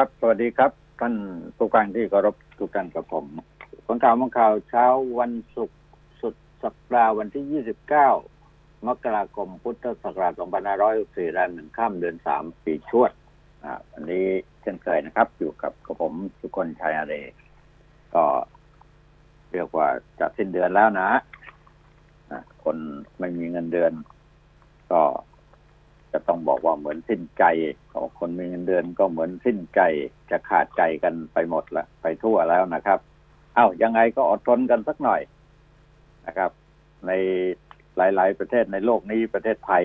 ครับ สวัสดีครับ ท่านผู้การที่เคารพทุกท่านกับผมข่าวมังข่าวเช้าวันศุกร์สุดสัปดาห์วันที่ 29 มกราคมพุทธศักราช2564แรมหนึ่งข้ามเดือนสามปีชวดอ่าวันนี้เช่นเคยนะครับ อยู่กับกับผมสุกคนชัยอาเรก็เรียกว่าจะสิ้นเดือนแล้วนะคนไม่มีเงินเดือน ก็ จะต้องบอกว่าเหมือนสิ้นใจของคนมีเงินเดือนก็เหมือนสิ้นใจจะขาดใจกันไปหมดละไปทั่วแล้วนะครับเอ้ายังไงก็อดทนกันสักหน่อยนะครับ ในหลาย ๆ ประเทศในโลกนี้ประเทศไทย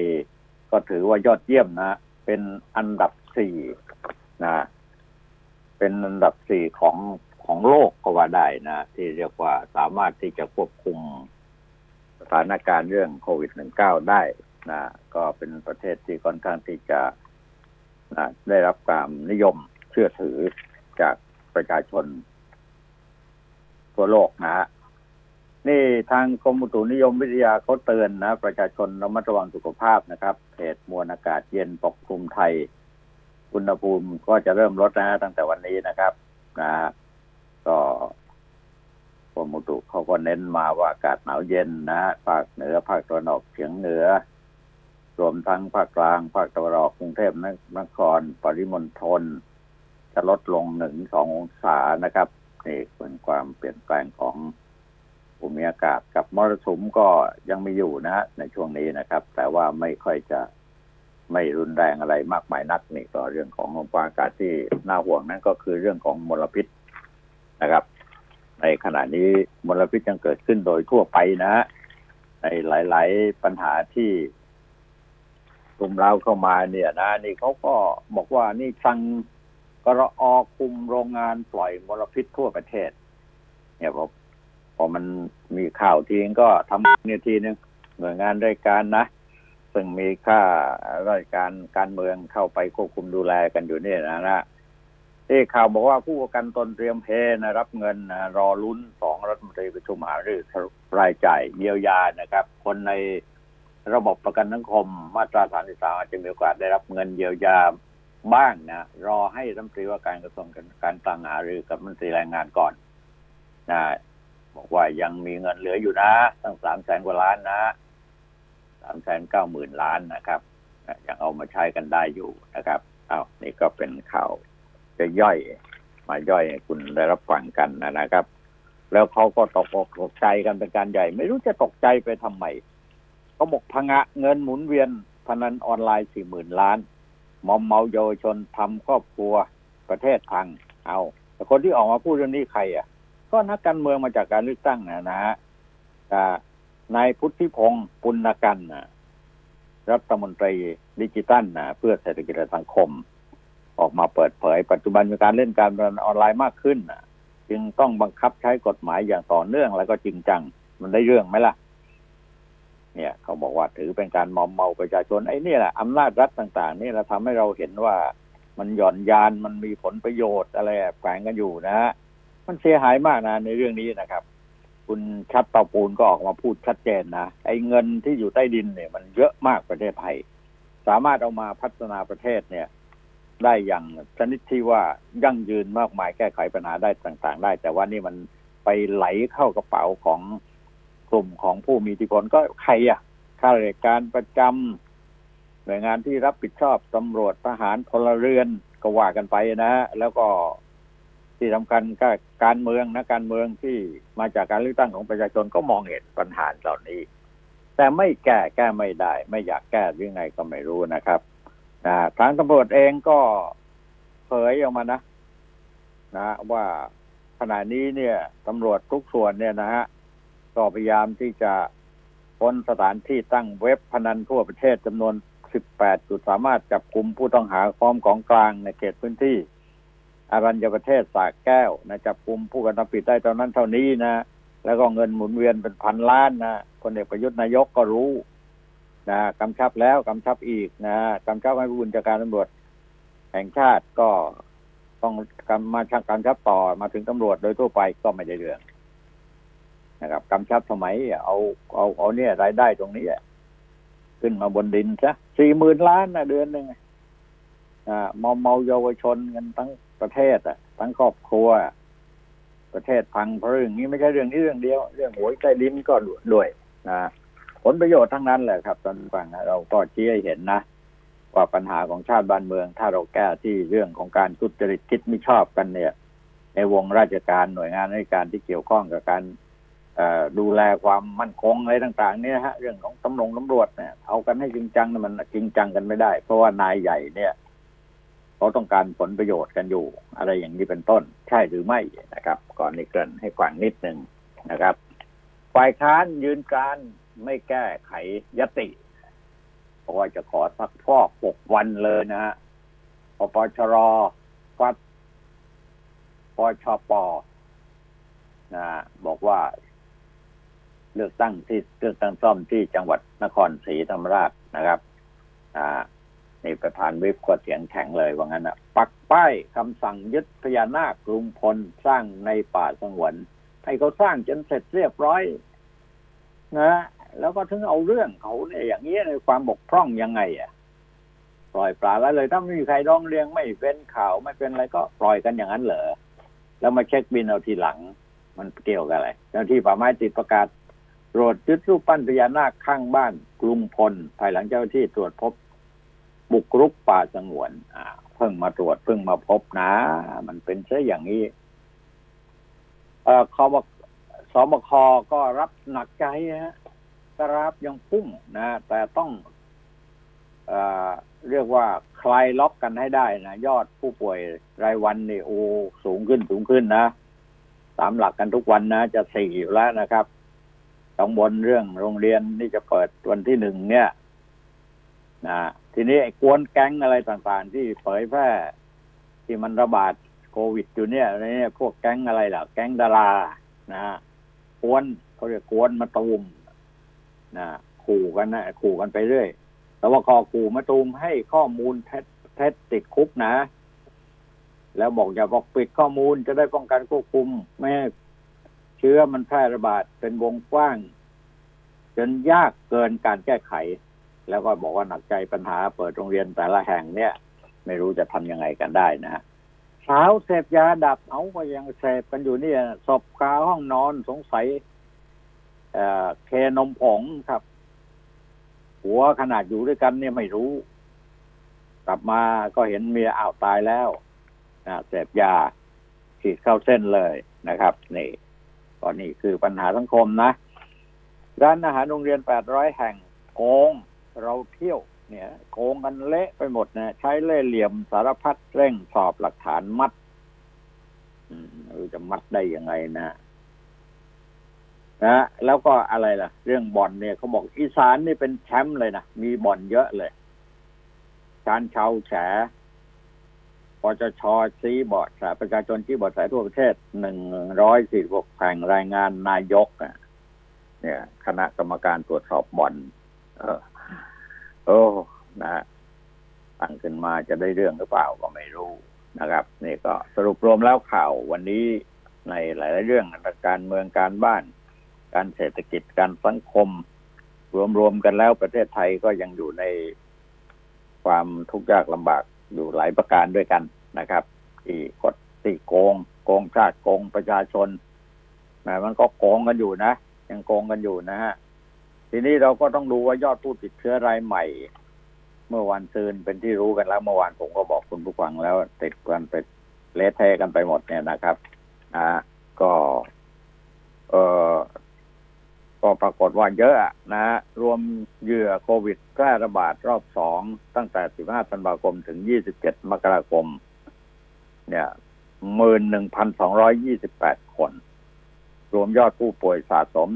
ก็ถือว่ายอดเยี่ยมนะ เป็นอันดับสี่นะเป็นอันดับสี่ของของโลกก็ว่าได้นะ ที่เรียกว่าสามารถที่จะควบคุมสถานการณ์เรื่องโควิด -19 ได้ นะก็เป็นประเทศที่ค่อนข้างที่จะนะได้รับความนิยมเชื่อถือจากประชาชนทั่วโลกนะฮะนี่ทางกรมอุตุนิยมวิทยาเขาเตือนนะ ประชาชนระมัดระวังสุขภาพนะครับเหตุมวลอากาศเย็นปกคลุมไทย อุณหภูมิก็จะเริ่มลดนะฮะตั้งแต่วันนี้นะครับนะก็กรมอุตุเขาก็เน้นมาว่าอากาศหนาวเย็นนะภาคเหนือภาคตะวันออกเฉียงเหนือ รวมทั้งภาคกลาง ภาคตะวันออกกรุงเทพนคร ปริมณฑลจะลดลงหนึ่งสององศานะครับนี่เป็นความเปลี่ยนแปลงของภูมิอากาศกับมรสุมก็ยังมีอยู่นะ ในช่วงนี้นะครับ แต่ว่าไม่ค่อยจะไม่รุนแรงอะไรมากมายนักนี่ก็เรื่องของลมฟ้าอากาศที่น่าห่วงนั้นก็คือเรื่องของมลพิษนะครับ ในขณะนี้มลพิษยังเกิดขึ้นโดยทั่วไปนะในหลาย ๆ ปัญหาที่ กลุ่มเราเข้ามาเนี่ยนะนี่เขาก็บอกว่านี่สั่งกรอคุมโรงงานปล่อยมลพิษทั่วประเทศ เนี่ยพอพอมันมีข่าวทีก็ทำเนี่ยทีนึงหน่วยงานราชการนะซึ่งมีค่าราชการการเมืองเข้าไปควบคุมดูแลกันอยู่เนี่ยนะนะที่ข่าวบอกว่าผู้ประกันตนเตรียมเพนะรับเงินนะรอลุ้นสองรัฐมนตรีประชุมหารือรายจ่ายเยียวยานะครับ คนใน ระบบประกันสังคมมาตราสามสิบสามอาจจะมีโอกาสได้รับเงินเยียวยาบ้างนะ รอให้รัฐมนตรีว่าการกระทรวงการคลังหารือกับรัฐมนตรีแรงงานก่อนนะบอกว่ายังมีเงินเหลืออยู่นะ ตั้งสามแสนกว่าล้านนะสามแสนเก้าหมื่นล้านนะครับยังเอามาใช้กันได้อยู่นะครับเอานี่ก็เป็นข่าวจะย่อยมาย่อยคุณได้รับฟังกันนะครับ แล้วเขาก็ตกอกตกใจกันเป็นการใหญ่ ไม่รู้จะตกใจไปทำไม เขาบอกพงะเงินหมุนเวียนพนันออนไลน์สี่หมื่นล้านมอมเมาเยาวชนทำครอบครัวประเทศพังเอาแต่คนที่ออกมาพูดเรื่องนี้ใครอะ ก็นักการเมืองมาจากการเลือกตั้งนะนะฮะนายพุทธิพงศ์ปุณกันนะรัฐมนตรีดิจิตัลนะเพื่อเศรษฐกิจและสังคม ออกมาเปิดเผย ปัจจุบันมีการเล่นการพนันออนไลน์มากขึ้นนะจึงต้องบังคับใช้กฎหมายอย่างต่อเนื่องแล้วก็จริงจัง มันได้เรื่องไหมล่ะ เนี่ยเขาบอกว่าถือเป็นการมอมเมาประชาชนไอ้นี่แหละอำนาจรัฐต่าง ๆ นี่เราทำให้เราเห็นว่ามันหย่อนยานมันมีผลประโยชน์อะไรแฝงกันอยู่นะฮะมันเสียหายมากนะในเรื่องนี้นะครับ คุณชัดเตาปูนก็ออกมาพูดชัดเจนนะไอ้เงินที่อยู่ใต้ดินเนี่ย มันเยอะมากประเทศไทยสามารถเอามาพัฒนาประเทศเนี่ย ได้อย่างชนิดที่ว่ายั่งยืนมากมายแก้ไขปัญหาได้ต่าง ๆ ได้ แต่ว่านี่มันไปไหลเข้ากระเป๋าของ กลุ่มของผู้มีอิทธิพลก็ใครอะข้าราชการประจำหน่วยงานที่รับผิดชอบตำรวจทหารพลเรือนก็ว่ากันไปนะแล้วก็ที่สำคัญก็การเมืองนะการเมืองที่มาจากการเลือกตั้งของประชาชนก็มองเห็นปัญหาเหล่านี้ แต่ไม่แก้แก้ไม่ได้ ไม่อยากแก้หรือไงก็ไม่รู้นะครับนะทางตำรวจเองก็เผยออกมานะ นะ ว่าขณะนี้เนี่ยตำรวจทุกส่วนเนี่ยนะฮะ ก็พยายามที่จะพ้นสถานที่ตั้งเว็บพนันทั่วประเทศจำนวน 18 จุดสามารถจับกลุ่มผู้ต้องหาพร้อมของกลางในเขตพื้นที่อารัญญประเทศสากแก้วนะจับกลุ่มผู้กระทำผิดได้เท่านั้นเท่านี้นะ แล้วก็เงินหมุนเวียนเป็นพันล้านนะคนเอกประยุทธ์นายกก็รู้นะกำชับแล้วกำชับอีกนะกำชับให้ผู้บัญชาการตำรวจแห่งชาติก็ต้องมาชักกำชับต่อมาถึงตำรวจโดยทั่วไปก็ไม่ได้เรื่อง นะครับกำชับสมัยเอาเอาเอาเนี่ยรายได้ตรงนี้ขึ้นมาบนดินซะสี่หมื่นล้านนะเดือนหนึ่งอ่ามอมเมาเยาวชนกันทั้งประเทศอะ ทั้งครอบครัว ประเทศพังเพราะเรื่องนี้ไม่ใช่เรื่องนี้เรื่องเดียว เรื่องหวยใต้ลิ้นก็ด้วยนะผลประโยชน์ทั้งนั้นแหละครับตอนฟังเราก็ชี้ให้เห็นนะว่าปัญหาของชาติบ้านเมือง ถ้าเราแก้ที่เรื่องของการทุจริตคิดไม่ชอบกันเนี่ย ในวงราชการหน่วยงานราชการที่เกี่ยวข้องกับการ ดูแลความมั่นคงอะไรต่างๆ เนี่ยฮะเรื่องของตำรวจตำรวจเนี่ยเอากันให้จริงจังมันจริงจังกันไม่ได้ เพราะว่านายใหญ่เนี่ยเขาต้องการผลประโยชน์กันอยู่ อะไรอย่างนี้เป็นต้น ใช่หรือไม่นะครับ ก่อนนี้เกินให้กว่างนิดหนึ่งนะครับ ฝ่ายค้านยืนการไม่แก้ไขยติเพราะว่าจะขอสักฟอกหกวันเลยนะฮะปปชรฟัดปชปนะบอกว่า เลือกตั้งที่เลือกตั้งซ่อมที่จังหวัดนครศรีธรรมราชนะครับ อ่านี่ประธานวิปก็เสียงแข็งเลยว่างั้นอะ ปักป้ายคำสั่งยึดพญานาคกรุงพลสร้างในป่าสงวน ให้เขาสร้างจนเสร็จเรียบร้อยนะแล้วก็ถึงเอาเรื่องเขาเนี่ยอย่างนี้ในความบกพร่องยังไง อะ ปล่อยปลาแล้วเลยถ้าไม่มีใครร้องเรียงไม่เป็นข่าวไม่เป็นอะไรก็ปล่อยกันอย่างนั้นเหรอแล้วมาเช็คบินเอาทีหลัง มันเกี่ยวกับอะไรเจ้าที่ป่าไม้ติดประกาศ ตรวจยึดรูปปั้นพญานาคข้างบ้านกรุงพล ภายหลังเจ้าที่ตรวจพบ บุกรุกป่าสงวน อ่า เพิ่งมาตรวจเพิ่งมาพบนะ มันเป็นเช่อย่างนี้ เอ่อคอบสบคก็รับหนักใจฮะกราฟยังพุ่งนะ แต่ต้องเอเรียกว่าคลายล็อกกันให้ได้นะยอดผู้ป่วยรายวันนี่โอ้สูงขึ้นสูงขึ้นนะสามหลักกันทุกวันนะ จะสี่อยู่แล้วนะครับ กังวลเรื่องโรงเรียนนี่จะเปิดวันที่หนึ่งเนี่ยนะทีนี้ไอ้กวนแก๊งอะไรต่างๆ ที่เผยแพร่ที่มันระบาดโควิดอยู่เนี่ยอะไรเนี่ยพวกแก๊งอะไรล่ะ แก๊งดารานะกวนเขาเรียกกวนมาตูมนะขู่กันนะขู่กันไปเรื่อยแต่ว่าคอขู่มาตูมให้ข้อมูลเท็จเท็จติดคุกนะ แล้วบอกอย่าบอกปิดข้อมูลจะได้ป้องกันควบคุม ไม่ให้ ชื้อมันแพร่ระบาดเป็นวงกว้าง จนยากเกินการแก้ไข แล้วก็บอกว่าหนักใจปัญหาเปิดโรงเรียนแต่ละแห่งเนี่ย ไม่รู้จะทำยังไงกันได้นะสาวเสพยาดับเอาก็ยังเสพกันอยู่เนี่ยศพคาห้องนอนสงสัยเคนมผงครับ หัวขนาดอยู่ด้วยกันเนี่ยไม่รู้ กลับมาก็เห็นเมียอ้าวตายแล้วนะเสพยาฉีดเข้าเส้นเลยนะครับ นี่ ก็นี่คือปัญหาสังคมนะ ร้านอาหารโรงเรียนแปดร้อยแห่งโกงเราเที่ยวเนี่ย โกงกันเละไปหมดนะใช้เล่เหลี่ยมสารพัดเร่งสอบหลักฐานมัดอืมจะมัดได้ยังไงนะนะแล้วก็อะไรล่ะ เรื่องบ่อนเนี่ยเขาบอกอีสานนี่เป็นแชมป์เลยนะมีบ่อนเยอะเลย การเช่าแฉ ปจชซีบอดสาประชาชนที่บอดสายทั่วประเทศหนึ่งร้อยสี่หกแห่งรายงานนายกเนี่ย คณะกรรมการตรวจสอบบ่อน เออ โอ้นะตั้งขึ้นมาจะได้เรื่องหรือเปล่าก็ไม่รู้นะครับนี่ก็สรุปรวมแล้วข่าววันนี้ในหลายๆเรื่องการเมืองการบ้าน การเศรษฐกิจการสังคม รวมๆกันแล้วประเทศไทยก็ยังอยู่ในความทุกข์ยากลำบาก อยู่หลายประการด้วยกันนะครับที่กดที่โกง โกงชาติโกงประชาชนแม้มันก็โกงกันอยู่นะยังโกงกันอยู่นะฮะทีนี้เราก็ต้องดูว่ายอดผู้ติดเชื้อรายใหม่ เมื่อวันซืนเป็นที่รู้กันแล้ว เมื่อวานผมก็บอกคุณผู้ฟังแล้วติดกันไปเละเทกันไปหมดเนี่ยนะครับ อ่า ก็ เอ่อ ก็ปรากฏว่าเยอะนะ รวมเหยื่อโควิดแพร่ระบาดรอบสองตั้งแต่ 15 ธันวาคมถึง 27 มกราคม เนี่ย11,228 คน รวมยอดผู้ป่วยสะสม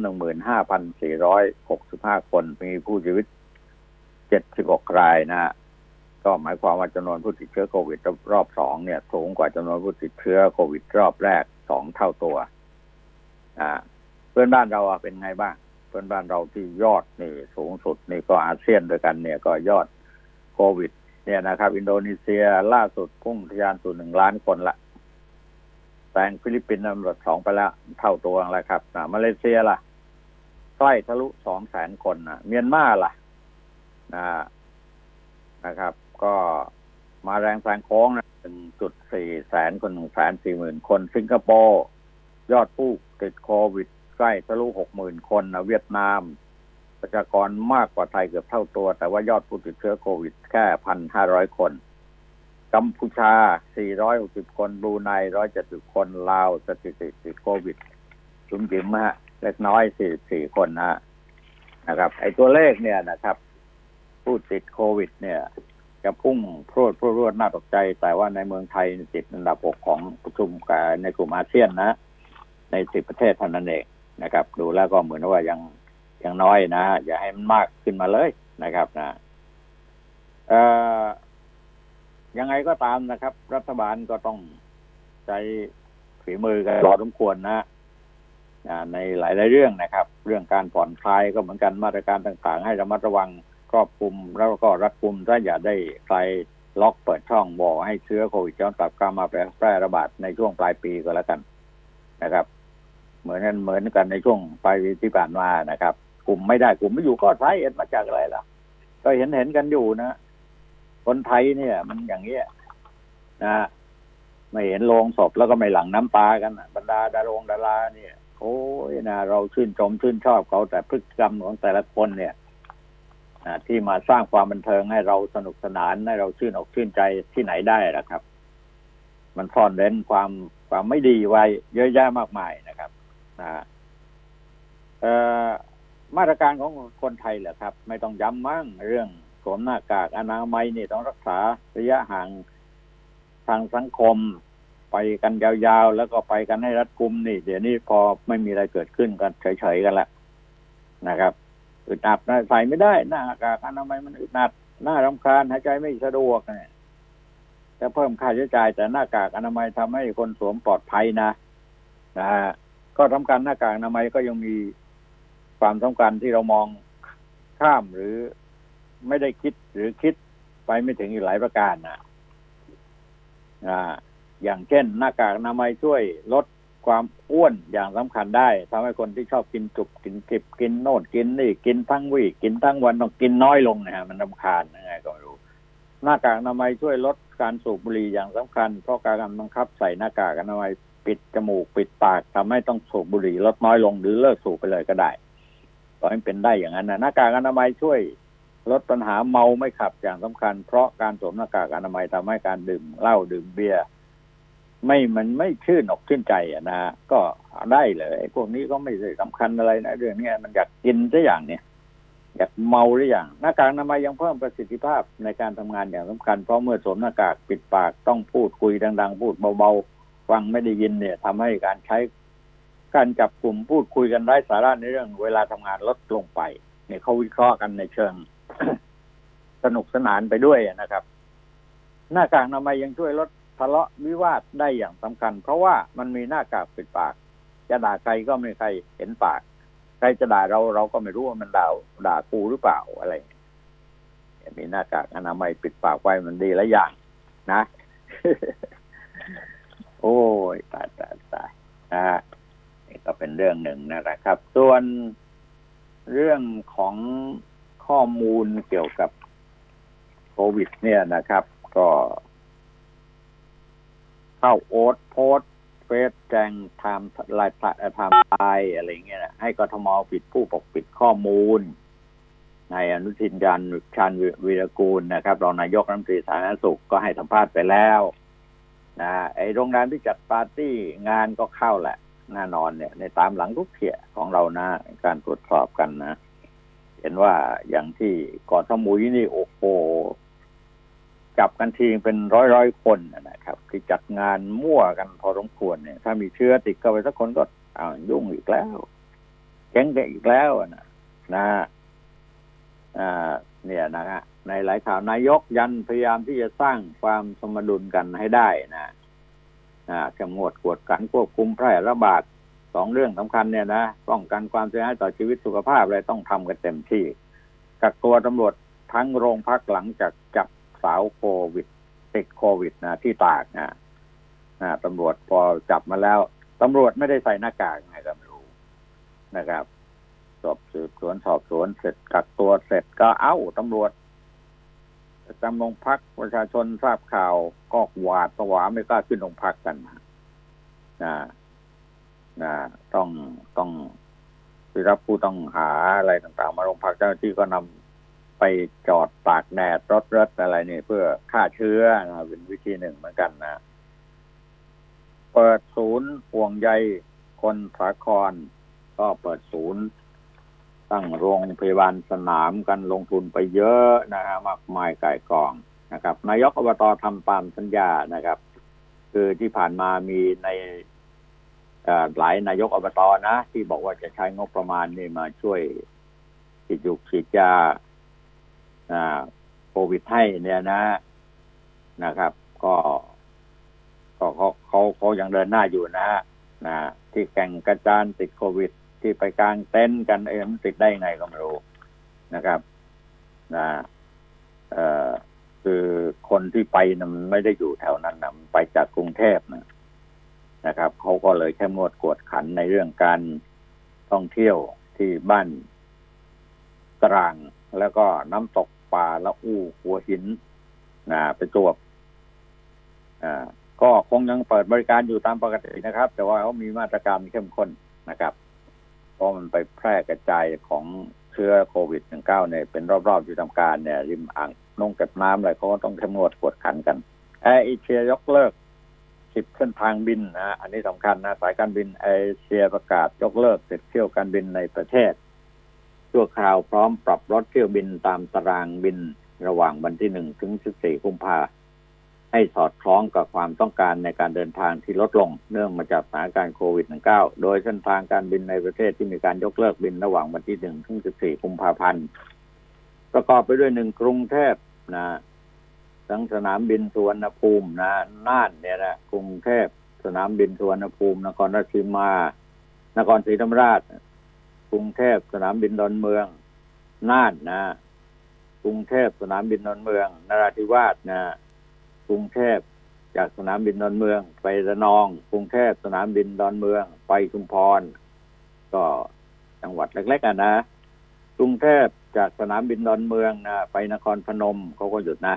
15,465 คน มีผู้ชีวิต 76 รายนะก็หมายความว่าจำนวนผู้ติดเชื้อโควิดรอบสองเนี่ยสูงกว่าจำนวนผู้ติดเชื้อโควิดรอบแรกสองเท่าตัว อ่า พื่อนบ้านเราเป็นไงบ้าง เพื่อนบ้านเราที่ยอดนี่สูงสุดนี่ก็อาเซียนด้วยกันเนี่ยก็ยอดโควิด เนี่ยนะครับ อินโดนีเซียล่าสุดพุ่งทะยานสู่หนึ่งล้านคนละแซงฟิลิปปินส์นำรถสองไปแล้วเท่าตัวแล้วครับมาเลเซียล่ะใกล้ทะลุสองแสนคนนะเมียนมาล่ะนะนะครับ ก็มาแรงแซงโค้งนะ1.4แสนคน1แสน4หมื่นคน สิงคโปร์ยอดผู้ติดโควิด ใกล้ทะลุ60,000คนนะเวียดนาม ประชากรมากกว่าไทยเกือบเท่าตัว แต่ว่ายอดผู้ติดเชื้อโควิดแค่1,500คน กัมพูชา 460 คนบรูไน170 คนลาวสถิติติดโควิดจุ่มจิ๋มฮะเล็กน้อย 44 คนนะนะครับ ไอ้ตัวเลขเนี่ยนะครับ ผู้ติดโควิด เนี่ยจะพุ่งพรวดพรวดรวดน่าตกใจ แต่ว่าในเมืองไทยติดอันดับหกของประชุมในกลุ่มอาเซียนนะ ในสิบประเทศเท่านั้นเอง นะครับ ดูแล้วก็เหมือนว่ายังยังน้อยนะอย่าให้มันมากขึ้นมาเลยนะครับนะเอ่อยังไงก็ตามนะครับ รัฐบาลก็ต้องใช้ฝีมือกันรอสมควรนะในหลายๆเรื่องนะครับ เรื่องการผ่อนคลายก็เหมือนกันมาตรการต่างๆ ให้ระมัดระวังครอบคลุมแล้วก็รัดกุมถ้าอย่าได้ใครล็อกเปิดช่องบอกให้เชื้อโควิดย้อนกลับกลับมาแพร่ระบาดในช่วงปลายปีก็แล้วกันนะครับ เหมือนกันเหมือนกันในช่วงปลายปีที่ผ่านมานะครับ กลุ่มไม่ได้กลุ่มไม่อยู่ก็สาเหตุมาจากอะไรล่ะ ก็เห็นเห็นกันอยู่นะคนไทยเนี่ย มันอย่างเงี้ยนะไม่เห็นโรงศพแล้วก็ไม่หลั่งน้ำตากันบรรดาดารงดาราเนี่ยโอ้ยนะเราชื่นชมชื่นชอบเขาแต่พฤติกรรมของแต่ละคนเนี่ยที่มาสร้างความบันเทิงให้เราสนุกสนานให้เราชื่นอกชื่นใจที่ไหนได้ล่ะครับ มันซ่อนเร้นความความไม่ดีไว้เยอะแยะมากมาย นะมาตรการของคนไทยเหรอครับ ไม่ต้องย้ำมั่งเรื่องสวมหน้ากากอนามัยนี่ต้องรักษาระยะห่างทางสังคม ไปกันยาวๆ แล้วก็ไปกันให้รัดกุมนี่ เดี๋ยวนี้พอไม่มีอะไรเกิดขึ้นกันเฉยๆกันละนะครับอึดอัดนะใส่ไม่ได้หน้ากากอนามัยมันอึดอัดหน้ารำคาญหายใจไม่สะดวกเนี่ยจะเพิ่มค่าใช้จ่ายแต่หน้ากากอนามัยทำให้คนสวมปลอดภัยนะนะฮะ ก็ทำการหน้ากากอนามัยก็ยังมีความสำคัญที่เรามองข้ามหรือไม่ได้คิดหรือคิดไปไม่ถึงอีกหลายประการนะอ่า อย่างเช่น หน้ากากอนามัยช่วยลดความอ้วนอย่างสำคัญได้ทำให้คนที่ชอบกินจุบกินกิบกินโน่นกินนี่กินทั้งวี่กินทั้งวันต้องกินน้อยลงนะฮะมันรำคาญยังไงก็ไม่รู้ หน้ากากอนามัยช่วยลดการสูบบุหรี่อย่างสำคัญ เพราะการบังคับใส่หน้ากากอนามัย ปิดจมูกปิดปากทำให้ต้องสูบบุหรี่ลดน้อยลงหรือเลิกสูบไปเลยก็ได้ก็ให้เป็นได้อย่างนั้นนะหน้ากากอนามัยช่วยลดปัญหาเมาไม่ขับอย่างสำคัญ เพราะการสวมหน้ากากอนามัยทำให้การดื่มเหล้าดื่มเบียร์ไม่มันไม่ชื่นอกชื่นใจอะนะก็ได้เลยพวกนี้ก็ไม่ได้สำคัญอะไรนะเรื่องนี้มันอยากกินซะอย่างเนี้ยอยากเมาหรืออย่างหน้ากากอนามัยยังเพิ่มประสิทธิภาพในการทำงานอย่างสำคัญ เพราะเมื่อสวมหน้ากากปิดปากต้องพูดคุยดัง ๆ พูดเบาๆ ฟังไม่ได้ยินเนี่ยทำให้การใช้การจับกลุ่มพูดคุยกันไร้สาระในเรื่องเวลาทำงานลดลงไป เนี่ยเขาวิเคราะห์กันในเชิง สนุกสนานไปด้วยนะครับ หน้ากากอนามัยยังช่วยลดทะเลาะวิวาทได้อย่างสำคัญ เพราะว่ามันมีหน้ากากปิดปาก จะด่าใครก็ไม่ใครเห็นปาก ใครจะด่าเราเราก็ไม่รู้ว่ามันด่าด่ากูหรือเปล่าอะไรมีหน้ากากอนามัยปิดปากไว้มันดีหลายอย่าง นะ โอ้ยตายตายตายนะฮะนี่ก็เป็นเรื่องหนึ่งนะครับ ส่วนเรื่องของข้อมูลเกี่ยวกับโควิด เนี่ยนะครับ ก็เข้าโอ๊ตโพสเฟซแจ้งทำลายทำลายอะไรเงี้ยให้กทมปิดผู้ปกปิดข้อมูลในอนุทินยันชันวีรกูลนะครับรองนายกรัฐมนตรีสาธารณสุขก็ให้สัมภาษณ์ไปแล้ว นะไอโรงงานที่จัดปาร์ตี้งานก็เข้าแหละแน่นอนเนี่ย ในตามหลังทุกเที่ยของเรานะการตรวจสอบกันนะ เห็นว่าอย่างที่กาะสมุยนี่โอ้โหจับกันทีเป็นร้อยร้อยคนนะครับ ที่จัดงานมั่วกันพอสมควรเนี่ย ถ้ามีเชื้อติดเข้าไปสักคนก็อ้าวยุ่งอีกแล้วแก๊งกันอีกแล้วนะนะอ่าเนี่ยนะฮะ ในหลายข่าวนายกยันพยายามที่จะสร้างความสมดุลกันให้ได้นะอ่าจำงวดกวดกันควบคุมแพร่ระบาดสองเรื่องสำคัญเนี่ยนะป้องกันความเสียหายต่อชีวิตสุขภาพอะไรต้องทำกันเต็มที่ กักตัวตำรวจทั้งโรงพักหลังจากจับสาวโควิด ติดโควิดนะที่ตากนะนะตำรวจพอจับมาแล้วตำรวจไม่ได้ใส่หน้ากากไงก็ไม่รู้นะครับสอบสืบสวนสอบสวนเสร็จกักตัวเสร็จก็เอ้าตำรวจ จำโรงพักประชาชนทราบข่าวก็หวาดผวาไม่กล้าขึ้นโรงพักกันนะนะต้องต้องที่รับผู้ต้องหาอะไรต่างๆ มาโรงพักเจ้าหน้าที่ก็นำไปจอดตากแดดรถรถอะไรนี่เพื่อฆ่าเชื้อนะเป็นวิธีหนึ่งเหมือนกันนะเปิดศูนย์ห่วงใยคนสาครก็เปิดศูนย์ ตั้งโรงพยาบาลสนามกันลงทุนไปเยอะนะฮะมากมายก่กองนะครับ นายกอบตทำตามสัญญานะครับ คือที่ผ่านมามีในหลายนายกอบตนะ ที่บอกว่าจะใช้งบประมาณนี่มาช่วยฉีดยุกฉีดยาโควิดให้เนี่ยนะนะครับ ก็ก็เขาเขาเขายังเดินหน้าอยู่นะฮะนะที่แข่งกระจานติดโควิด ที่ไปกลางเต็นท์กันเองติดได้ไงก็ไม่รู้นะครับนะเอ่อคือคนที่ไปนะมันไม่ได้อยู่แถวนั้นนะไปจากกรุงเทพนะนะครับเขาก็เลยแค่มวดกวดขันในเรื่องการท่องเที่ยวที่บ้านตรางแล้วก็น้ำตกป่าละอู่หัวหินนะไปจวบอ่าก็คงยังเปิดบริการอยู่ตามปกตินะครับ แต่ว่าเขามีมาตรการเข้มข้นนะครับ เพราะมันไปแพร่กระจายของเชื้อโควิด -19 เนี่ยเป็นรอบๆอยู่ทำการเนี่ยริมอ่างนงเก็บน้ำอะไรเขาก็ต้องเข้มงวดกวดขันกันแอร์เอเชียยกเลิกสิบเส้นทางบินนะอันนี้สำคัญนะสายการบินเอเชียประกาศยกเลิกสิทธิเที่ยวการบินในประเทศชั่วคราวพร้อมปรับลดเที่ยวบินตามตารางบินระหว่างวันที่หนึ่งถึงสิบสี่กุมภา ให้สอดคล้องกับความต้องการในการเดินทางที่ลดลง เนื่องมาจากสถานการณ์โควิด -19 โดยเส้นทางการบินในประเทศที่มีการยกเลิกบินระหว่างวันที่หนึ่งถึงสิบสี่กุมภาพันธ์ประกอบไปด้วยหนึ่งกรุงเทพนะทั้งสนามบินสุวรรณภูมินะน่านเนี่ยนะกรุงเทพสนามบินสุวรรณภูมิ นครราชสีมา นครศรีธรรมราช กรุงเทพสนามบินดอนเมือง น่านนะ กรุงเทพสนามบินดอนเมืองนราธิวาสนะ กรุงเทพจากสนามบินดอนเมือง ไประนอง กรุงเทพสนามบินดอนเมือง ไปชุมพร ก็จังหวัดเล็กๆอะนะกรุงเทพจากสนามบินดอนเมืองนะไปนครพนมเขาก็หยุดนะ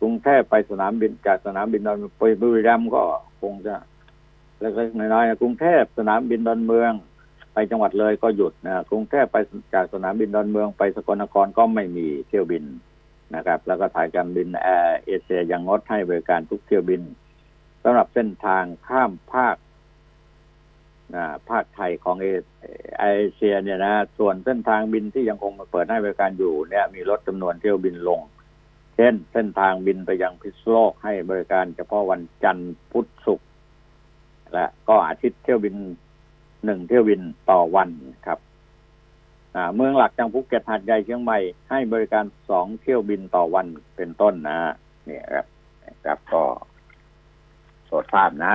กรุงเทพไปสนามบินจากสนามบินดอนไปบุรีรัมย์ก็คงจะเล็กๆน้อยๆกรุงเทพสนามบินดอนเมือง ไปจังหวัดเลยก็หยุดนะกรุงเทพไปจากสนามบินดอนเมือง ไปสกลนครก็ไม่มีเที่ยวบิน นะครับ แล้วก็สายการบินแอร์เอเชียยังงดให้บริการทุกเที่ยวบินสำหรับเส้นทางข้ามภาคภาคไทยของเอเอเชียเนี่ยนะส่วนเส้นทางบินที่ยังคงเปิดให้บริการอยู่เนี่ย มีลดจำนวนเที่ยวบินลง เช่น เส้นทางบินไปยังพิษโลกให้บริการเฉพาะวันจันทร์พุธศุกร์และก็อาทิตย์เที่ยวบินหนึ่งเที่ยวบินต่อวันครับ เมืองหลักจังภูเก็ตหาดใหญ่เชียงใหม่ให้บริการสองเที่ยวบินต่อวันเป็นต้นนะนี่ครับครับก็โสดทราบนะ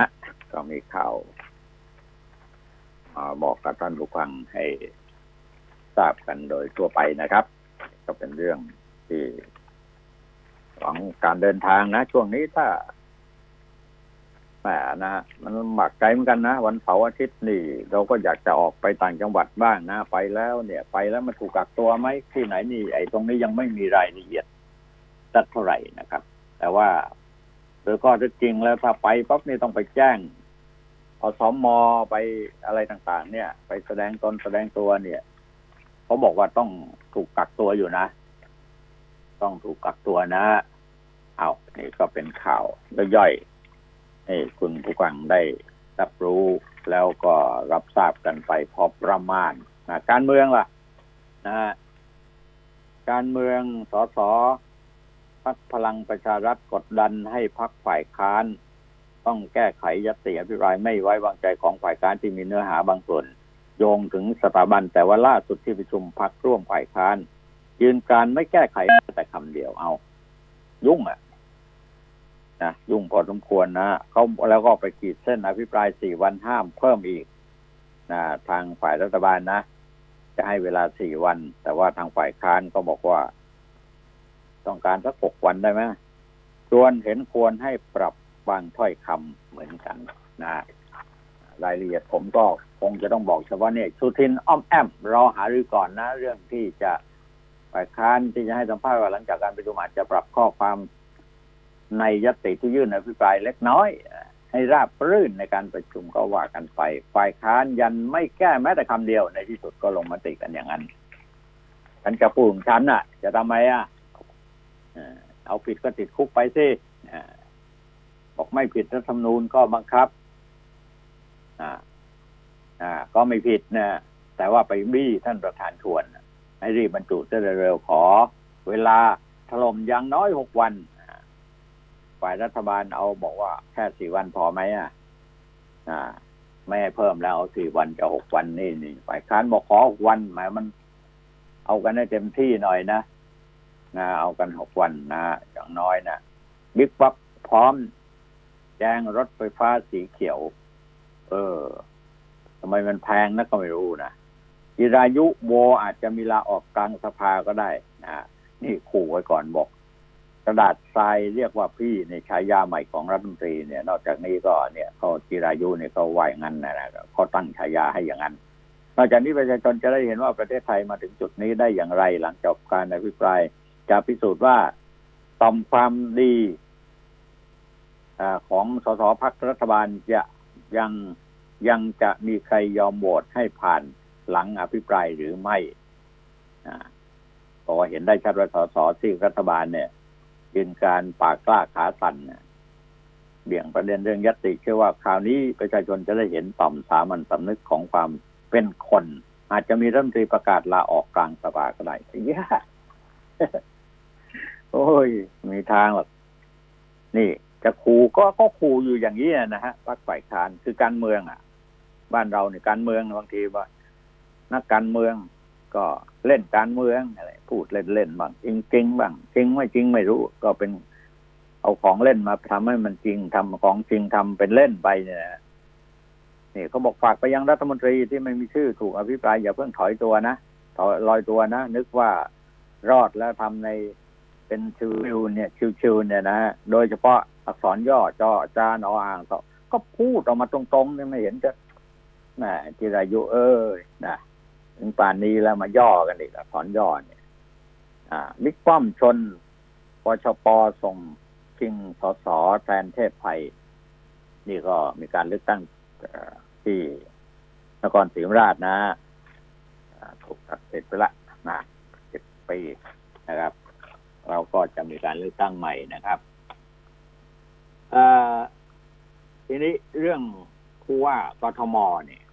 ก็มีข่าวบอกกับท่านผู้ฟังให้ทราบกันโดยทั่วไปนะครับ ก็เป็นเรื่องที่ของการเดินทางนะ ช่วงนี้ถ้า แหมนะ มันหมักไกลเหมือนกันนะ วันเสาร์อาทิตย์นี่ เราก็อยากจะออกไปต่างจังหวัดบ้างนะ ไปแล้วเนี่ย ไปแล้วมันถูกกักตัวไหมที่ไหนนี่ ไอ้ตรงนี้ยังไม่มีรายละเอียดสักเท่าไหร่นะครับ แต่ว่าโดยข้อเท็จริงแล้วถ้าไปปั๊บนี่ต้องไปแจ้งอสมอไปอะไรต่าง ๆ เนี่ย ไปแสดงตนแสดงตัวเนี่ยเขาบอกว่าต้องถูกกักตัวอยู่นะ ต้องถูกกักตัวนะ เอานี่ก็เป็นข่าวย่อยๆ ให้คุณผู้ฟังได้รับรู้แล้วก็รับทราบกันไปพอประมาณนะการเมืองล่ะนะการเมืองสสพักพลังประชารัฐกดดันให้พักฝ่ายค้าน ต้องแก้ไขยติอภิปรายไม่ไว้วางใจของฝ่ายค้านที่มีเนื้อหาบางส่วน โยงถึงสถาบัน แต่ว่าล่าสุดที่ประชุมพักร่วมฝ่ายค้าน ยืนการไม่แก้ไขแต่คำเดียวเอา ยุ่งอะ นะยุ่งพอสมควรนะเขาแล้วก็ไปขีดเส้นอภิปรายสี่วันห้ามเพิ่มอีกนะทางฝ่ายรัฐบาลนะ จะให้เวลาสี่วัน แต่ว่าทางฝ่ายค้านก็บอกว่า ต้องการสักหกวันได้ไหมชวนเห็นควรให้ปรับบางถ้อยคำเหมือนกันนะรายละเอียดผมก็คงจะต้องบอกเฉพาะเนี่ยสุทินอ้อมแอมรอหารือก่อนนะ เรื่องที่จะฝ่ายค้านที่จะให้สัมภาษณ์ว่าหลังจากการประชุมอาจจะปรับข้อความ ในยติที่ยื่นอภิปรายเล็กน้อย ให้ราบรื่นในการประชุมก็ว่ากันไป ฝ่ายค้านยันไม่แก้แม้แต่คำเดียวในที่สุดก็ลงมติกันอย่างนั้นฉันกระปูของฉันน่ะ จะทำไมอะเอาผิดก็ติดคุกไปสิบอกไม่ผิดรัฐธรรมนูญก็บังคับ อ่า อ่า ก็ไม่ผิดนะแต่ว่าไปบี้ท่านประธานชวนให้รีบบรรจุเร็วๆขอ เวลาถล่มอย่างน้อยหกวัน ฝ่ายรัฐบาลเอาบอกว่าแค่สี่วันพอไหมอะ อ่า ไม่ให้เพิ่มแล้วเอาสี่วันจะหกวันนี่นี่ฝ่ายค้านบอกขอหกวัน หมายมัน เอากันให้เต็มที่หน่อยนะนะเอากันหกวันนะอย่างน้อยนะบิ๊กป๊อกพร้อมแจ้งรถไฟฟ้าสีเขียว เออทำไมมันแพงนะก็ไม่รู้นะจิรายุโวอาจจะมีลาออกกลางสภาก็ได้นะนี่ขู่ไว้ก่อนบอก กระดาษทรายเรียกว่าพี่ในฉายาใหม่ของรัฐมนตรีเนี่ย นอกจากนี้ก็เนี่ยเขาจิรายุเนี่ยเขาไหวงั้นนะนะเขาตั้งฉายาให้อย่างนั้น นอกจากนี้ประชาชนจะได้เห็นว่าประเทศไทยมาถึงจุดนี้ได้อย่างไรหลังจาการอภิปรายจะพิสูจน์ว่าต่อมความดีอของสสพักรัฐบาลจะยังยังจะมีใครยอมโหวตให้ผ่านหลังอภิปรายหรือไม่เพราะว่าเห็นได้ชัดว่าสสที่รัฐบาลเนี่ย ยืนการปากกล้าขาสั่นเบี่ยงประเด็นเรื่องยติเชื่อว่าคราวนี้ประชาชนจะได้เห็นต่อมสามัญสำนึกของความเป็นคน อาจจะมีรัฐมนตรีประกาศลาออกกลางสภาก็ได้ยากโอ้ย มีทางหรอกนี่ จะขู่ก็ก็ขู่อยู่อย่างนี้นะฮะพักฝ่ายค้านคือการเมืองอะ บ้านเราเนี่ยการเมืองบางทีว่า นักการเมือง ก็เล่นการเมืองอะไรพูดเล่นเล่นบ้างจริงจริงบ้างจริงไม่จริงไม่รู้ ก็เป็น เอาของเล่นมาทำให้มันจริงทำของจริงทำเป็นเล่นไปเนี่ยนี่เขาบอกฝากไปยังรัฐมนตรีที่ไม่มีชื่อถูกอภิปรายอย่าเพิ่งถอยตัวนะถอยลอยตัวนะนึกว่ารอดแล้วทำในเป็นชิวเนี่ย ชิวๆเนี่ยนะโดยเฉพาะอักษรย่อจอจานออ่างก็พูดออกมาตรงๆเนี่ยไม่เห็นจะนะจิรายุเอ้ยนะ ถึงป่านนี้แล้วมาย่อกันอีกอักษรย่อเนี่ยอ่าบิ๊กป้อมชนปชปส่งชิงสสแทนเทพไทยนี่ก็มีการเลือกตั้งที่นครศรีธรรมราชนะถูกตัดเสร็จไปละนะปีนะครับ เราก็จะมีการเลือกตั้งใหม่นะครับทีนี้เรื่องผู้ว่ากทมเนี่ย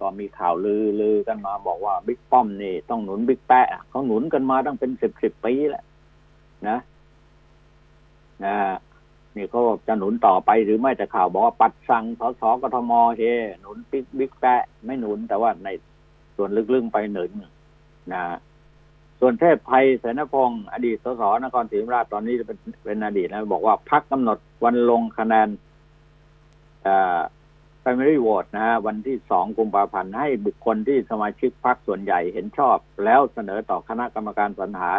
ก็มีข่าวลือลือกันมาบอกว่าบิ๊กป้อมนี่ต้องหนุนบิ๊กแปะเขาหนุนกันมาตั้งเป็นสิบสิบปีแล้วนะนะนี่เขาจะหนุนต่อไปหรือไม่แต่ข่าวบอกว่าปัดสั่งสสกทมเฮหนุนบิ๊กบิ๊กแปะไม่หนุนแต่ว่าในส่วนลึกๆไปหนุนนะส่วนเทพไทยเสนพงศ์อดีตสสนครศรีธรรมราชตอนนี้เป็นเป็นอดีตนะบอกว่าพักกำหนดวันลงคะแนนอ่า primary vote นะฮะวันที่สองกุมภาพันธ์ให้บุคคลที่สมาชิกพรรคส่วนใหญ่เห็นชอบ แล้วเสนอต่อคณะกรรมการสรรหา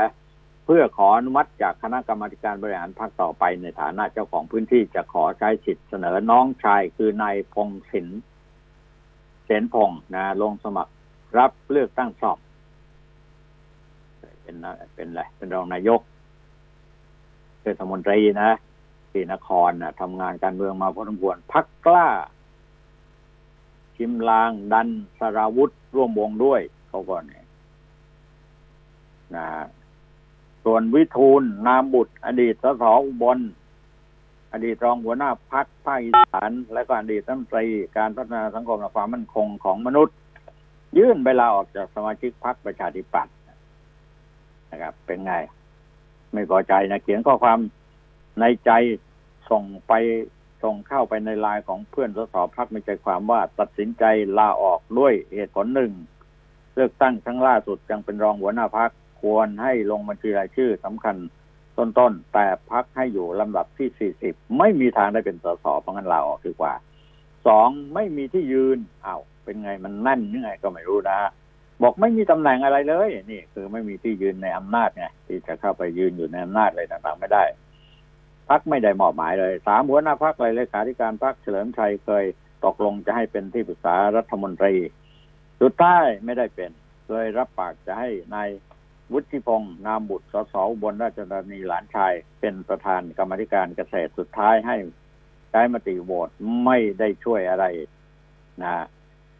เพื่อขออนุมัติจากคณะกรรมการบริหารพรรคต่อไปในฐานะเจ้าของพื้นที่จะขอใช้สิทธิ์เสนอน้องชายคือนายพงศินเสนพงนะลงสมัครรับเลือกตั้งสอบ เป็นเป็นอะไรเป็นรองนายกเทศมนตรีนะที่นครนะทำงานการเมืองมาพอสมควรพักกล้า ชิมลาง ดันสราวุธ ร่วมวงด้วย เขาก็เนี่ยนะส่วนวิทูลนามบุตร อดีตสสอุบล อดีตรองหัวหน้าพักภาคอีสาน และก็อดีตรัฐมนตรีการพัฒนาสังคมและความมั่นคงของมนุษย์ ยื่นเวลาออกจากสมาชิกพรรคประชาธิปัตย์นะครับ เป็นไง ไม่พอใจนะเขียนข้อความในใจส่งไป ส่งเข้าไปในไลน์ของเพื่อนสสพักม่ใจความว่าตัดสินใจลาออกด้วยเหตุผลหนึ่ง เลือกตั้งครั้งล่าสุดยังเป็นรองหัวหน้าพักควรให้ลงบัญชีรายชื่อสำคัญต้นๆ แต่พักให้อยู่ลำดับที่สี่สิบไม่มีทางได้เป็นสสเพราะงั้นลาออกดีกว่าสองไม่มีที่ยืนอ้าวเป็นไงมันแน่นยังไงก็ไม่รู้นะบอกไม่มีตำแหน่งอะไรเลย นี่ คือไม่มีที่ยืนในอำนาจไงที่จะเข้าไปยืนอยู่ในอำนาจอะไรต่างๆไม่ได้ พักไม่ได้มอบหมายเลยสามหัวหน้าพักเลยเลขาธิการพักเฉลิมชัยเคยตกลงจะให้เป็นที่ปรึกษารัฐมนตรี สุดท้ายไม่ได้เป็น เคยรับปากจะให้ในายวุฒิพงศ์นามบุตรสสบลราชธานีหลานชาย เป็นประธานกรรมธิการเกษตรสุดท้ายให้ใช้มติโหวตไม่ได้ช่วยอะไรนะ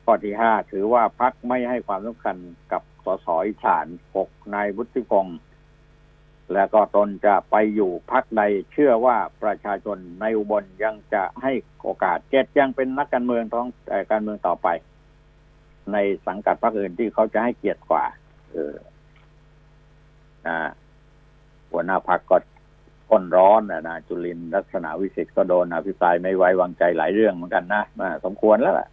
ข้อที่ห้าถือว่าพักไม่ให้ความสำคัญกับสสอีสานหกนายวุฒิพงศ์ และก็ตนจะไปอยู่พักใดเชื่อว่าประชาชนในอุบลยังจะให้โอกาสเจ็ดยังเป็นนักการเมืองท้องการเมืองต่อไป ในสังกัดพรรคอื่นที่เขาจะให้เกียรติกว่า เออนะหัวหน้าพักก็ก้นร้อนนะนะจุลินลักษณะวิสิทธ์ก็โดนอภิปรายไม่ไว้วางใจหลายเรื่องเหมือนกันนะมาสมควรแล้วล่ะ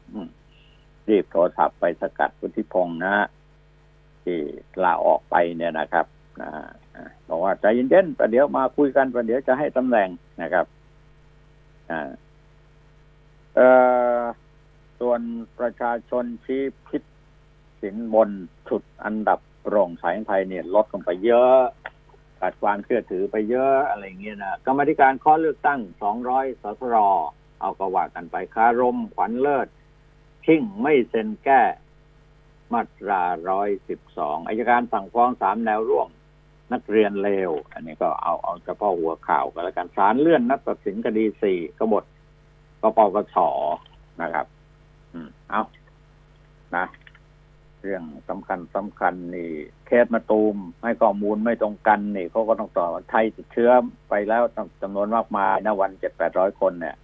รีบโทรศัพท์ไปสกัดวุฒิพงศ์นะที่ลาออกไปเนี่ยนะครับนะ บอกว่าใจเย็นๆประเดี๋ยวมาคุยกันประเดี๋ยวจะให้ตำแหน่งนะครับส่วนประชาชนชี้พิษสินบนฉุดอันดับโปร่งใสไทยเนี่ยลดลงไปเยอะขาดความเชื่อถือไปเยอะอะไรเงี้ยนะกรรมธิการข้อเลือกตั้ง200สสรเอากระว่ากันไปคารมขวัญเลิศชิ่งไม่เซ็นแก้มาตราร้อยสิบสองอายการสั่งฟ้องสามแนวร่วม นักเรียนเลว อันนี้ก็เอาเอาเฉพาะหัวข่าวกันแล้วกันศาลเลื่อนนัดตัดสินคดีสี่กบฏกปกชนะครับ อืมเอานะ เรื่องสำคัญสำคัญนี่ เคสมาตูมให้ข้อมูลไม่ตรงกันนี่เขาก็ต้องต่อไทยติดเชื้อไปแล้วจำนวนมากมายนะวันเจ็ดแปดร้อยคนเนี่ย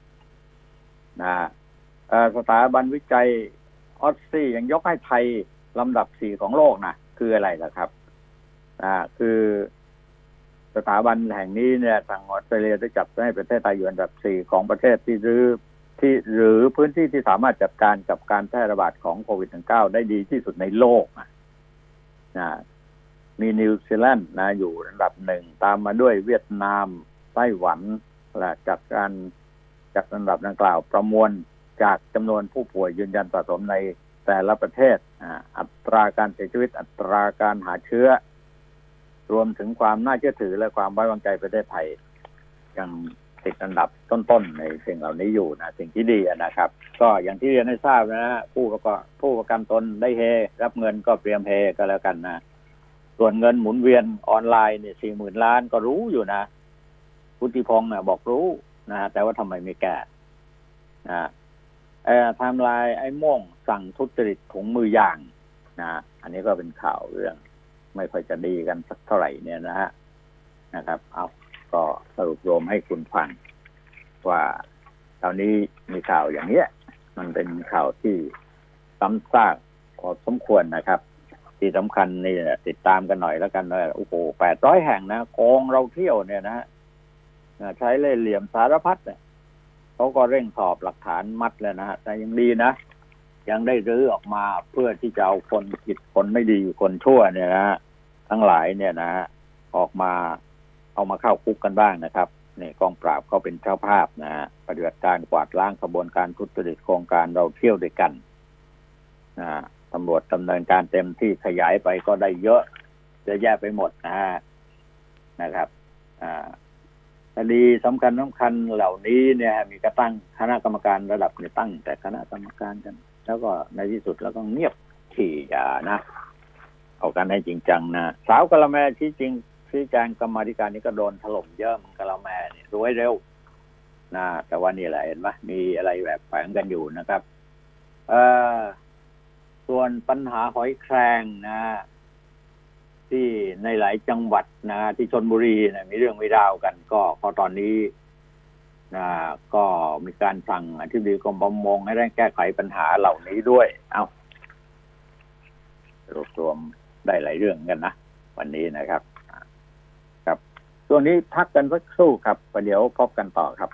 นะสถาบันวิจัยออสซี่ยังยกให้ไทยลำดับสี่ของโลกนะคืออะไรล่ะครับ อ่าคือสถาบันแห่งนี้เนี่ยทางออสเตรเลียได้จับให้ประเทศไทยอยู่อันดับสี่ของประเทศที่รื้อที่หรือพื้นที่ที่สามารถจัดการกับการแพร่ระบาดของโควิด -19 ได้ดีที่สุดในโลกนะมีนิวซีแลนด์นะอยู่อันดับหนึ่งตามมาด้วยเวียดนามไต้หวันและจากการจากอันดับดังกล่าวประมวลจากจำนวนผู้ป่วยยืนยันสะสมในแต่ละประเทศอัตราการเสียชีวิตอัตราการหาเชื้อ รวมถึงความน่าเชื่อถือและความไว้วางใจประเทศไทยยังติดอันดับต้นๆในสิ่งเหล่านี้อยู่นะสิ่งที่ดีนะครับ ก็อย่างที่เรียนให้ทราบนะผู้ประกอบผู้ประกันตนได้เฮ รับเงินก็เตรียมเฮก็แล้วกันนะส่วนเงินหมุนเวียนออนไลน์เนี่ยสี่หมื่นล้านก็รู้อยู่นะพุทธิพงศ์เนี่ยบอกรู้นะแต่ว่าทำไมไม่แก้นะไทม์ไลน์ไอ้ม่วงสั่งทุจริตถุงมือยางนะอันนี้ก็เป็นข่าวเรื่อง ไม่ค่อยจะดีกันสักเท่าไหร่เนี่ยนะฮะนะครับ เอาก็สรุปรวมให้คุณฟัง ว่าตอนนี้มีข่าวอย่างเนี้ย มันเป็นข่าวที่ซ้ำซากพอสมควรนะครับ ที่สำคัญนี่ติดตามกันหน่อยแล้วกันว่าโอ้โหแปดร้อยแห่งนะโกงเราเที่ยวเนี่ยนะใช้เล่เหลี่ยมสารพัดเนี่ยเขาก็เร่งสอบหลักฐานมัดแล้วนะฮะแต่ยังดีนะยังได้รื้อออกมาเพื่อที่จะเอาคนผิดคนไม่ดีคนชั่วเนี่ยนะ ทั้งหลายเนี่ยนะออกมาเอามาเข้าคุกกันบ้างนะครับนี่กองปราบเขาเป็นเจ้าภาพนะฮะปฏิบัติการกวาดล้างขบวนการทุจริตโครงการเราเที่ยวด้วยกันนะตำรวจดำเนินการเต็มที่ขยายไปก็ได้เยอะเยอะแยะไปหมดนะฮะนะครับอ่าคดีสำคัญสำคัญเหล่านี้เนี่ย มีกระตั้งคณะกรรมการระดับเนี่ยตั้ง แต่คณะกรรมการกัน แล้วก็ในที่สุดแล้วก็เงียบขี่ยานะ เอากันให้จริงจังนะสาวกะละแมที่จริงที่แจงกรรมธิการนี้ก็โดนถล่มเยอะมันกะละแมเนี่ยรวยเร็วนะแต่ว่านี่แหละเห็นไหมมีอะไรแบบแฝงกันอยู่นะครับ เอ่อส่วนปัญหาหอยแครงนะ ที่ในหลายจังหวัดนะ ที่ชนบุรีนะมีเรื่องไม่ราวกัน ก็พอตอนนี้นะก็มีการสั่งอธิบดีกรมประมงให้ได้แก้ไขปัญหาเหล่านี้ด้วย เอารวบรวม ได้หลายเรื่องกันนะวันนี้นะครับ ครับช่วงนี้พักกันสักครู่ครับประเดี๋ยวพบกันต่อครับ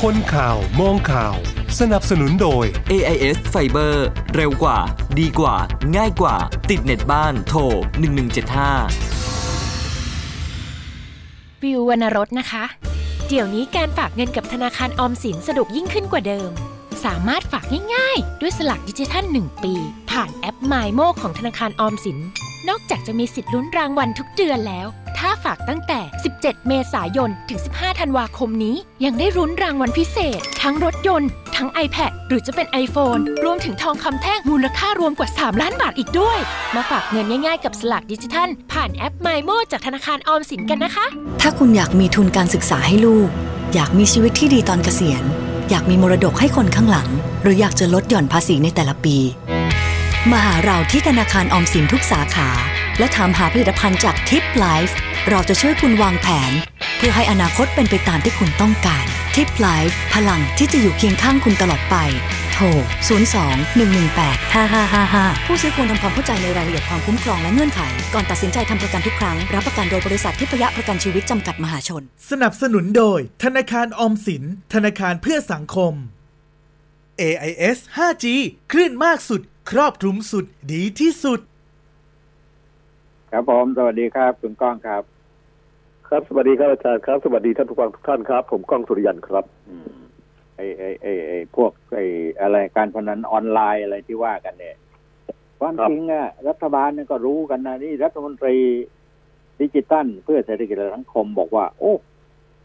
คนข่าวมองข่าว สนับสนุนโดย AIS Fiber เร็วกว่า ดีกว่า ง่ายกว่า ติดเน็ตบ้านโทร 1175 วิววรรณรสนะคะ เดี๋ยวนี้การฝากเงินกับธนาคารออมสินสะดวกยิ่งขึ้นกว่าเดิม สามารถฝากง่ายๆ ด้วยสลักดิจิทัล 1 ปี ผ่านแอป My Mo ของธนาคารออมสิน นอกจากจะมีสิทธิ์ลุ้นรางวัลทุกเดือนแล้ว ถ้าฝากตั้งแต่ 17 เมษายน ถึง 15 ธันวาคมนี้ ยังได้รุ้นรางวัลพิเศษ ทั้งรถยนต์ ทั้ง iPad หรือจะเป็น iPhone รวมถึงทองคำแท่งมูลค่ารวมกว่า 3 ล้านบาทอีกด้วย มาฝากเงินง่ายๆ กับสลากดิจิทัล ผ่านแอป MyMo จากธนาคารออมสินกันนะคะ ถ้าคุณอยากมีทุนการศึกษาให้ลูก อยากมีชีวิตที่ดีตอนเกษียณ อยากมีมรดกให้คนข้างหลัง หรืออยากจะลดหย่อนภาษีในแต่ละปี มาหาเราที่ธนาคารออมสินทุกสาขา และถามหาผลิตภัณฑ์จากทิปไลฟ์เราจะช่วยคุณวางแผน เพื่อให้อนาคตเป็นไปตามที่คุณต้องการทิปไลฟ์พลังที่จะอยู่เคียงข้างคุณตลอดไป โทร 02 118 5555 ผู้ซื้อควรทำความเข้าใจในรายละเอียดความคุ้มครองและเงื่อนไข ก่อนตัดสินใจทำประกันทุกครั้ง รับประกันโดยบริษัททิพยประกันชีวิตจำกัดมหาชน สนับสนุนโดย ธนาคารออมสิน ธนาคารเพื่อสังคม AIS 5G คลื่นมากสุด ครอบคลุมสุดดีที่สุด ครับผมสวัสดีครับคุณก้องครับ ครับสวัสดีครับอาจารย์ครับ สวัสดีท่านผู้ฟังทุกท่านครับ ผมก้องสุริยันครับอืม ไอไอไอไอพวกไออะไรการพนันออนไลน์อะไรที่ว่ากันเนี่ยความครับจริงอะรัฐบาลเนี่ยก็รู้กันนะนี่รัฐมนตรีดิจิตัลเพื่อเศรษฐกิจและสังคมบอกว่า โอ้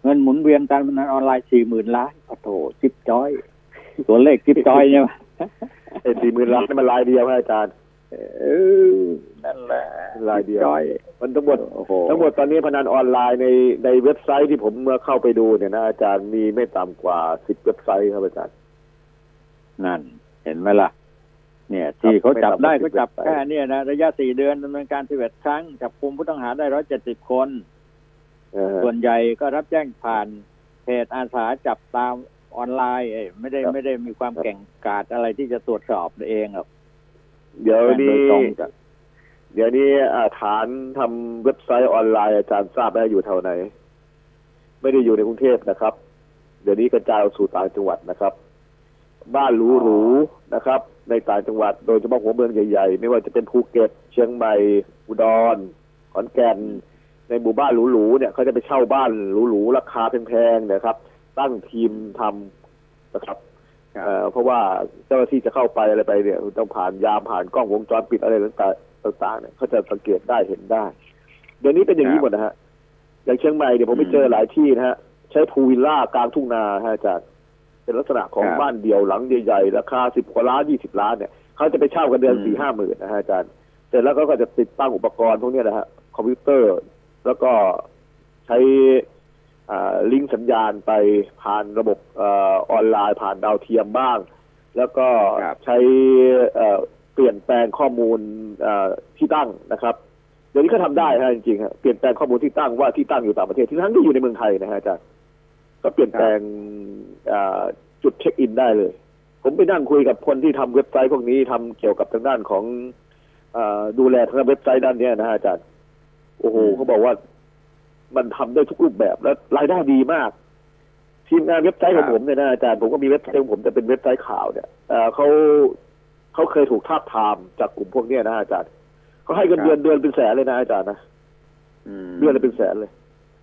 เงินหมุนเวียนการพนันออนไลน์สี่หมื่นล้านโอ้โถจิ๊บจอย ตัวเลขจิ๊บจอยเนี่ยไอ้สี่หมื่นล้านนี่มันรายเดียวครับอาจารย์เออ นั่นแหละรายเดียวจอยมันทั้งหมดโอ้โหทั้งหมดตอนนี้พนันออนไลน์ในในเว็บไซต์ที่ผมเมื่อเข้าไปดูเนี่ยนะอาจารย์มีไม่ต่ำกว่าสิบเว็บไซต์ครับอาจารย์นั่น เห็นไหมล่ะ เนี่ย ที่เขาจับได้ไม่ก็ต่ำกว่าจับ10แค่เนี่ยนะระยะสี่เดือนดำเนินการสิบเอ็ดครั้ง จับกลุ่มผู้ต้องหาได้ร้อยเจ็ดสิบคนเออส่วนใหญ่ก็รับแจ้งผ่านเพจอาสาจับตามออนไลน์เอ้ยไม่ได้ครับไม่ได้มีความเก่งกาจอะไรที่จะตรวจสอบเองหรอกเดี๋ยวโดนี้ยตรงจาก เดี๋ยวนี้อ่าฐานทำเว็บไซต์ออนไลน์อาจารย์ทราบไหมอยู่แถวไหน ไม่ได้อยู่ในกรุงเทพนะครับ เดี๋ยวนี้กระจายสู่ต่างจังหวัดนะครับ บ้านหรูๆนะครับ ในต่างจังหวัด โดยเฉพาะหัวเมืองใหญ่ๆ ไม่ว่าจะเป็นภูเก็ต เชียงใหม่อุดรขอนแก่น ในหมู่บ้านหรูๆเนี่ยเขาจะไปเช่าบ้านหรูๆราคาแพงๆนะครับ ตั้งทีมทำนะครับครับเอ่อเพราะว่าเจ้าหน้าที่จะเข้าไปอะไรไปเนี่ยต้องผ่านยามผ่านกล้องวงจรปิดอะไรต่างๆ ต่างๆเนี่ยเขาจะสังเกตได้เห็นได้ เดี๋ยวนี้เป็นอย่างนี้หมดนะฮะอย่างเชียงใหม่เนี่ยผมไปเจอหลายที่นะฮะใช้พูลวิลล่ากลางทุ่งนาฮะอาจารย์เป็นลักษณะของครับบ้านเดี่ยวหลังใหญ่ๆราคาสิบกว่าล้านยี่สิบล้านเนี่ยเขาจะไปเช่ากันเดือนอืมสี่ห้าหมื่นนะฮะอาจารย์เสร็จแล้วก็จะติดตั้งอุปกรณ์พวกเนี้ยนะฮะคอมพิวเตอร์ แล้วก็ใช้อ่าลิงก์สัญญาณไปผ่านระบบเออออนไลน์ผ่านดาวเทียมบ้าง แล้วก็ครับใช้เอ่อเปลี่ยนแปลงข้อมูลเอ่อที่ตั้งนะครับเดี๋ยวนี้ก็ทำได้ฮะจริงๆฮะเปลี่ยนแปลงข้อมูลที่ตั้งว่าที่ตั้งอยู่ต่างประเทศที่ทั้งที่อยู่ในเมืองไทยนะฮะอาจารย์ก็เปลี่ยนแปลงอ่าจุดเช็คอินได้เลย ผมไปนั่งคุยกับคนที่ทำเว็บไซต์พวกนี้ทำเกี่ยวกับทางด้านของอาดูแลทางเว็บไซต์ด้านเนี้ยนะฮะอาจารย์โอ้โหอืมเขาบอกว่ามันทำได้ทุกรูปแบบและรายได้ดีมากทีมงานเว็บไซต์ของผมเนี่ยนะอาจารย์ผมก็มีเว็บไซต์ของผมแต่เป็นเว็บไซต์ข่าวเนี่ยเอ่อเขา เขาเคยถูกทาบทามจากกลุ่มพวกเนี้ยนะอาจารย์เขาให้กันเดือนเดือนเป็นแสนเลยนะอาจารย์นะอืมเดือนละเป็นแสนเลย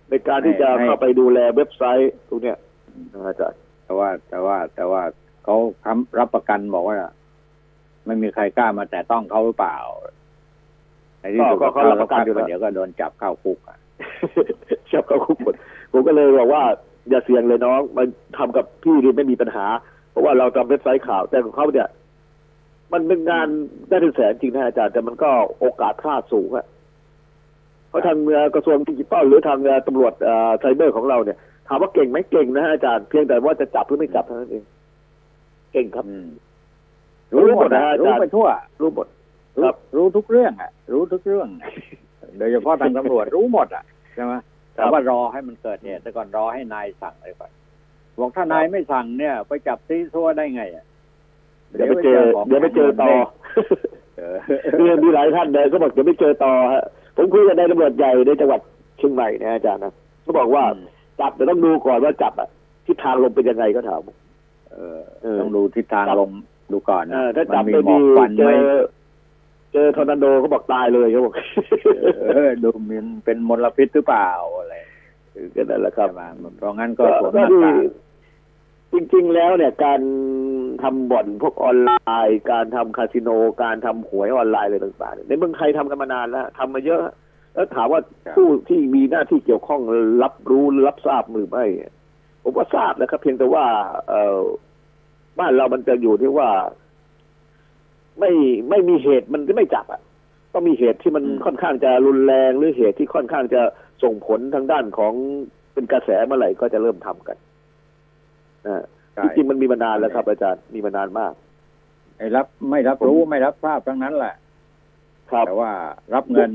ในการที่จะให้เข้าไปดูแลเว็บไซต์ตรงเนี้ยนะอาจารย์แต่ว่าแต่ว่าแต่ว่าเขาค้ำรับประกันบอกว่า ไม่มีใครกล้ามาแต่ต้องเขาหรือเปล่าในที่สุดก็ก็รับประกันอยู่แล้วเดี๋ยวก็โดนจับเข้าคุกอะชอบเขาคุกหมดผมก็เลยบอกว่า อย่าเสี่ยงเลยน้องมันทำกับพี่นี่ไม่มีปัญหา เพราะว่าเราทำเว็บไซต์ข่าว แต่ของเขาเนี่ย มันเป็นงานได้เป็นแสนจริงนะอาจารย์แต่มันก็โอกาสพลาดสูงอะเพราะทางเอ่อกระทรวงดิจิทัลหรือทางเอ่อตำรวจเอ่อไซเบอร์ของเราเนี่ยถามว่าเก่งไหมเก่งนะฮะอาจารย์เพียงแต่ว่าจะจับหรือไม่จับเท่านั้นเอง เก่งครับอืมรู้รู้หหมมดดนะนะอารู้จารย์ไปทั่ว รู้หมดรู้ครับ รู้ทุกเรื่องอะ รู้ทุกเรื่อง โดยเฉพาะทางตำรวจรู้หมดอะใช่ไหมแต่ว่ารอให้มันเกิดเหตุแต่ก่อนรอให้นายสั่งเลยก่อนบอกถ้านายไม่สั่งเนี่ย ไปจับซีซัวได้ไงอะ เดี๋ยวไปเจอของเดี๋ยวไปเจอต่อเออคือมีหลายท่านเลยก็บอกเดี๋ยวไม่เจอต่อฮะผมคุยกับนายตำรวจใหญ่ในจังหวัดเชียงใหม่นะอาจารย์นะเขาบอกว่าจับแต่ต้องดูก่อนว่าจับอะทิศทางลมเป็นยังไงก็ถามเออเออต้องดูทิศทางจับลมดูก่อนเอนะอถ้าจับมันมีไม่หมอดีกควันเจไหมอเจอทอร์นาโดเขาบอกตายเลยเขาบอกเออดูมันเป็นมลพิษหรือเปล่าอะไรก็นั่นแหละครับใช่ไหมเพราะงั้นก็ก็สวมหก็น้าดีกาก จริงๆแล้วเนี่ยการทำบ่อนพวกออนไลน์ การทำคาสิโน การทำหวยออนไลน์อะไรต่างๆเนี่ยในเมืองไทยทำกันมานานแล้วทำมาเยอะ แล้วถามว่าผู้ที่มีหน้าที่เกี่ยวข้องรับรู้หรือรับทราบหรือไม่ผมว่าทราบนะครับ เพียงแต่ว่า เออบ้านเรามันจะอยู่ที่ว่า ไม่ไม่มีเหตุมันจะไม่จับอะต้องมีเหตุที่มันอืมค่อนข้างจะรุนแรงหรือเหตุที่ค่อนข้างจะส่งผลทางด้านของเป็นกระแสเมื่อไหร่ก็จะเริ่มทำกันนะใช่ จริงๆมันมีมานานแล้วครับ อาจารย์มีมานานมากไอ้รับ ไม่รับรู้ไม่รับทราบทั้งนั้นแหละครับแต่ว่ารับเงิน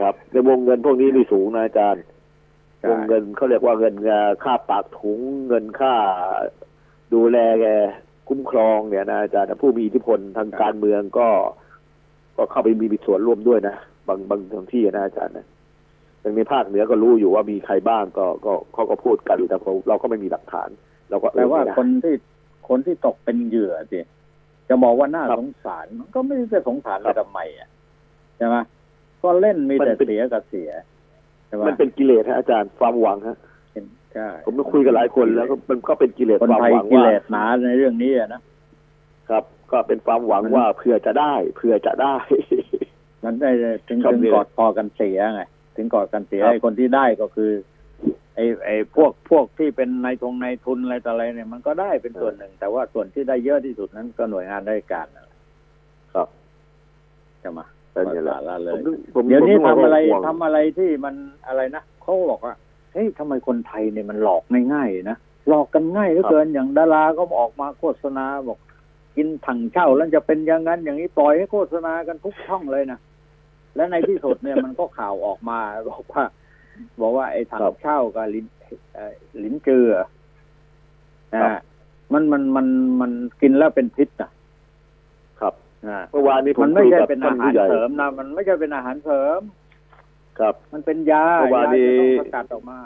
ครับในวงเงินพวกนี้มีสูงนะอาจารย์ใช่วงเงินเขาเรียกว่าเงินค่าปากถุงเงินค่า ดูแลแกคุ้มครองเนี่ยนะอาจารย์ผู้มีอิทธิพลทางการเมืองก็ ก็เข้าไปมีส่วนร่วมด้วยนะบางบางท้องที่นะอาจารย์นะอย่าง ในภาคเหนือก็รู้อยู่ว่ามีใครบ้างก็ก็เขาก็พูดกันแต่เราเราก็ไม่มีหลักฐาน เราก็เอแต่อว่าไม่ได้คนที่คนที่ตกเป็นเหยื่อสิจะบอกว่าน่าครับสงสารมันก็ไม่รู้จะสงสารครัไปบทำไมอะใช่ไหมก็เล่นมีมันแต่เป็นเสียกับเสียใช่ไหมมันเป็นกิเลสฮะอาจารย์ความหวังฮะใช่ผมไปคุยกับหลายคนแล้วก็มันก็เป็นกิเลสคนความไทยหวังกิว่าเลสหนาในเรื่องนี้อะนะครับ ก็เป็นความหวังมันว่าเผื่อจะได้เผื่อจะได้ มันได้ถึงครับถึงเนี่ยกอดคอกันเสียไง ถึงกอดกันเสียครับไอ้คนที่ได้ก็คือ ไอ้ไอ้พวกพวกที่เป็นนายทงนายทุนอะไรต่ออะไรเนี่ยมันก็ได้เป็นส่วนหนึ่ง แต่ว่าส่วนที่ได้เยอะที่สุดนั้นก็หน่วยงานราชการนั่นแหละครับใช่ไหมแต่เนี่ยแหละละผเลมยนึกผมเดี๋ยวนี้ผมทำนึกว่าอะไรห่วงทำอะไรที่มันอะไรนะเขาบอกว่าเฮ้ยทำไมคนไทยเนี่ยมันหลอกง่ายๆนะหลอกกันง่ายเหลือเกินอย่างดาราก็ออกมาโฆษณาบอก กินถังเช่าแล้วจะเป็นอย่างนั้นอย่างนี้ปล่อยให้โฆษณากันทุกช่องเลยนะ และในที่สุดเนี่ยมันก็ข่าวออกมาบอกว่า บอกว่าไอ้ถังครับเช่ากับลิ้นเอ่อลิ้นเจือนะครัฮะบมันมันมันมันกินแล้วเป็นพิษนะครับนะเมื่อวานนี้ผมมันไม่คุยใช่กับเป็นท่าอานหารผู้ใหญ่เสริมนะมันไม่ใช่เป็นอาหารเสริม ครับ มันเป็นยาเมื่อวานยานี้จะต้องสกัดออกมา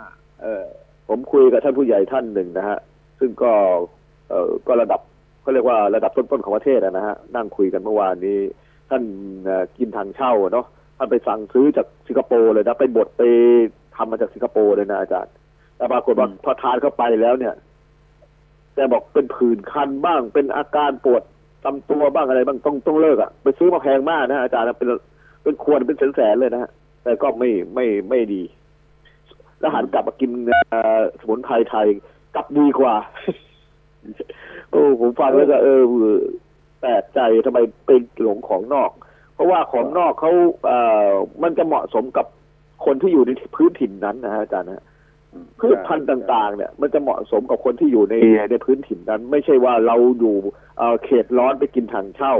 เออ ผมคุยกับท่านผู้ใหญ่ท่านหนึ่งนะฮะ ซึ่งก็ เอ่อก็ระดับก็เรียกว่าระดับต้นๆของประเทศอะนะฮะนั่งคุยกันเมื่อวานนี้ ท่านเอ่อกินทางเช่าอะเนาะ ท่านไปสั่งซื้อจากสิงคโปร์เลยนะไปบดไปทำมาจากสิงคโปร์เลยนะอาจารย์ แต่ปรากฏว่าอืมพอทานเข้าไปแล้วเนี่ยแกบอกเป็นผื่นคันบ้าง เป็นอาการปวดตำตัวบ้างอะไรบ้างต้องต้องเลิกอะไปซื้อมาแพงมากนะอาจารย์นะเป็นเป็นควรเป็นแสนๆเลยนะฮะแต่ก็ไม่ไม่ไม่ดี แล้วหันกลับมากินเอ่อสมุนไพรไทยกลับดีกว่า โอ้ผมฟังแล้วก็เออแปลกใจทำไมเป็นหลงของนอก เพราะว่าของนอกเขาเอ่อมันจะเหมาะสมกับคนที่อยู่ในพื้นถิ่นนั้นนะฮะอาจารย์นะพืชพันธุ์ต่างๆ เนี่ย มันจะเหมาะสมกับคนที่อยู่ในในพื้นถิ่นนั้น ไม่ใช่ว่าเราอยู่เอ่อเขตร้อนไปกินถังเช่า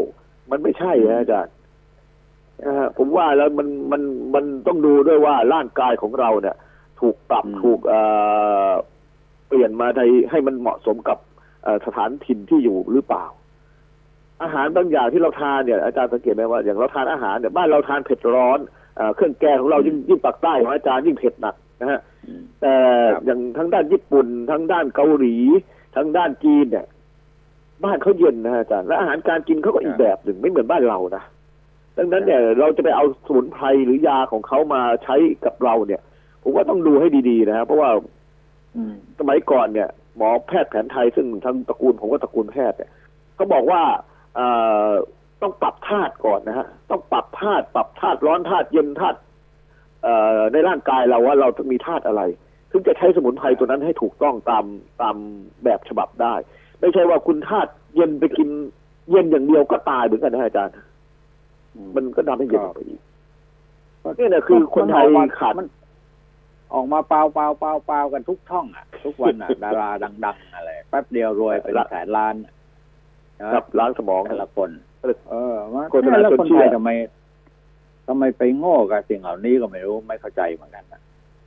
มันไม่ใช่นะอาจารย์นะฮะผมว่าแล้วมันมันมันต้องดูด้วยว่าร่างกายของเราเนี่ย ถูกปรับอืมถูกเอ่อเปลี่ยนมาในให้มันเหมาะสมกับเอ่อสถานถิ่นที่อยู่หรือเปล่า อาหารบางอย่างที่เราทานเนี่ยอาจารย์สังเกตไหมว่าอย่างเราทานอาหารเนี่ยบ้านเราทานเผ็ดร้อนเอ่อเครื่องแกงของเรายิ่งยิ่งปากใต้ของอาจารย์ยิ่งเผ็ดหนักนะฮะอืมแต่ครับอย่างทั้งด้านญี่ปุ่นทั้งด้านเกาหลีทั้งด้านจีนเนี่ยบ้านเขาเย็นนะฮะอาจารย์และอาหารการกินเขาก็อีกแบบหนึ่งไม่เหมือนบ้านเรานะดังนั้นเนี่ยเราจะไปเอาสมุนไพรหรือยาของเขามาใช้กับเราเนี่ย ผมว่าต้องดูให้ดีๆนะฮะเพราะว่าอืมสมัยก่อนเนี่ย หมอแพทย์แผนไทยซึ่งทั้งตระกูลผมก็ตระกูลแพทย์เนี่ยเขาบอกว่าเอ่อ ต้องปรับธาตุก่อนนะฮะต้องปรับธาตุปรับธาตุร้อนธาตุเย็นธาตุเอ่อในร่างกายเราว่าเรามีธาตุอะไรถึงจะใช้สมุนไพรตัวนั้นให้ถูกต้องตามตามแบบฉบับได้ ไม่ใช่ว่าคุณธาตุเย็นไปกินเย็นอย่างเดียวก็ตายเหมือนกันนะอาจารย์ มันก็ทำให้เย็นออกไปอีกนี่นะคือคนไทยมัออกมาขาดมันออกมาเปล่าเปล่าเปล่าเปล่ากันทุกช่องอะ ทุกวันอะ ดาราดัง ๆ อะไรแป๊บเดียวรวยเป็นละแสนล้านนะ ครับล้างสมองแต่ละคนเออมาโฆษณาแล้วจนคนเชื่ไทอยทำไมทำไมไปโง่กับสิ่งเหล่านี้ก็ไม่รู้ไม่เข้าใจเหมือนกันนะ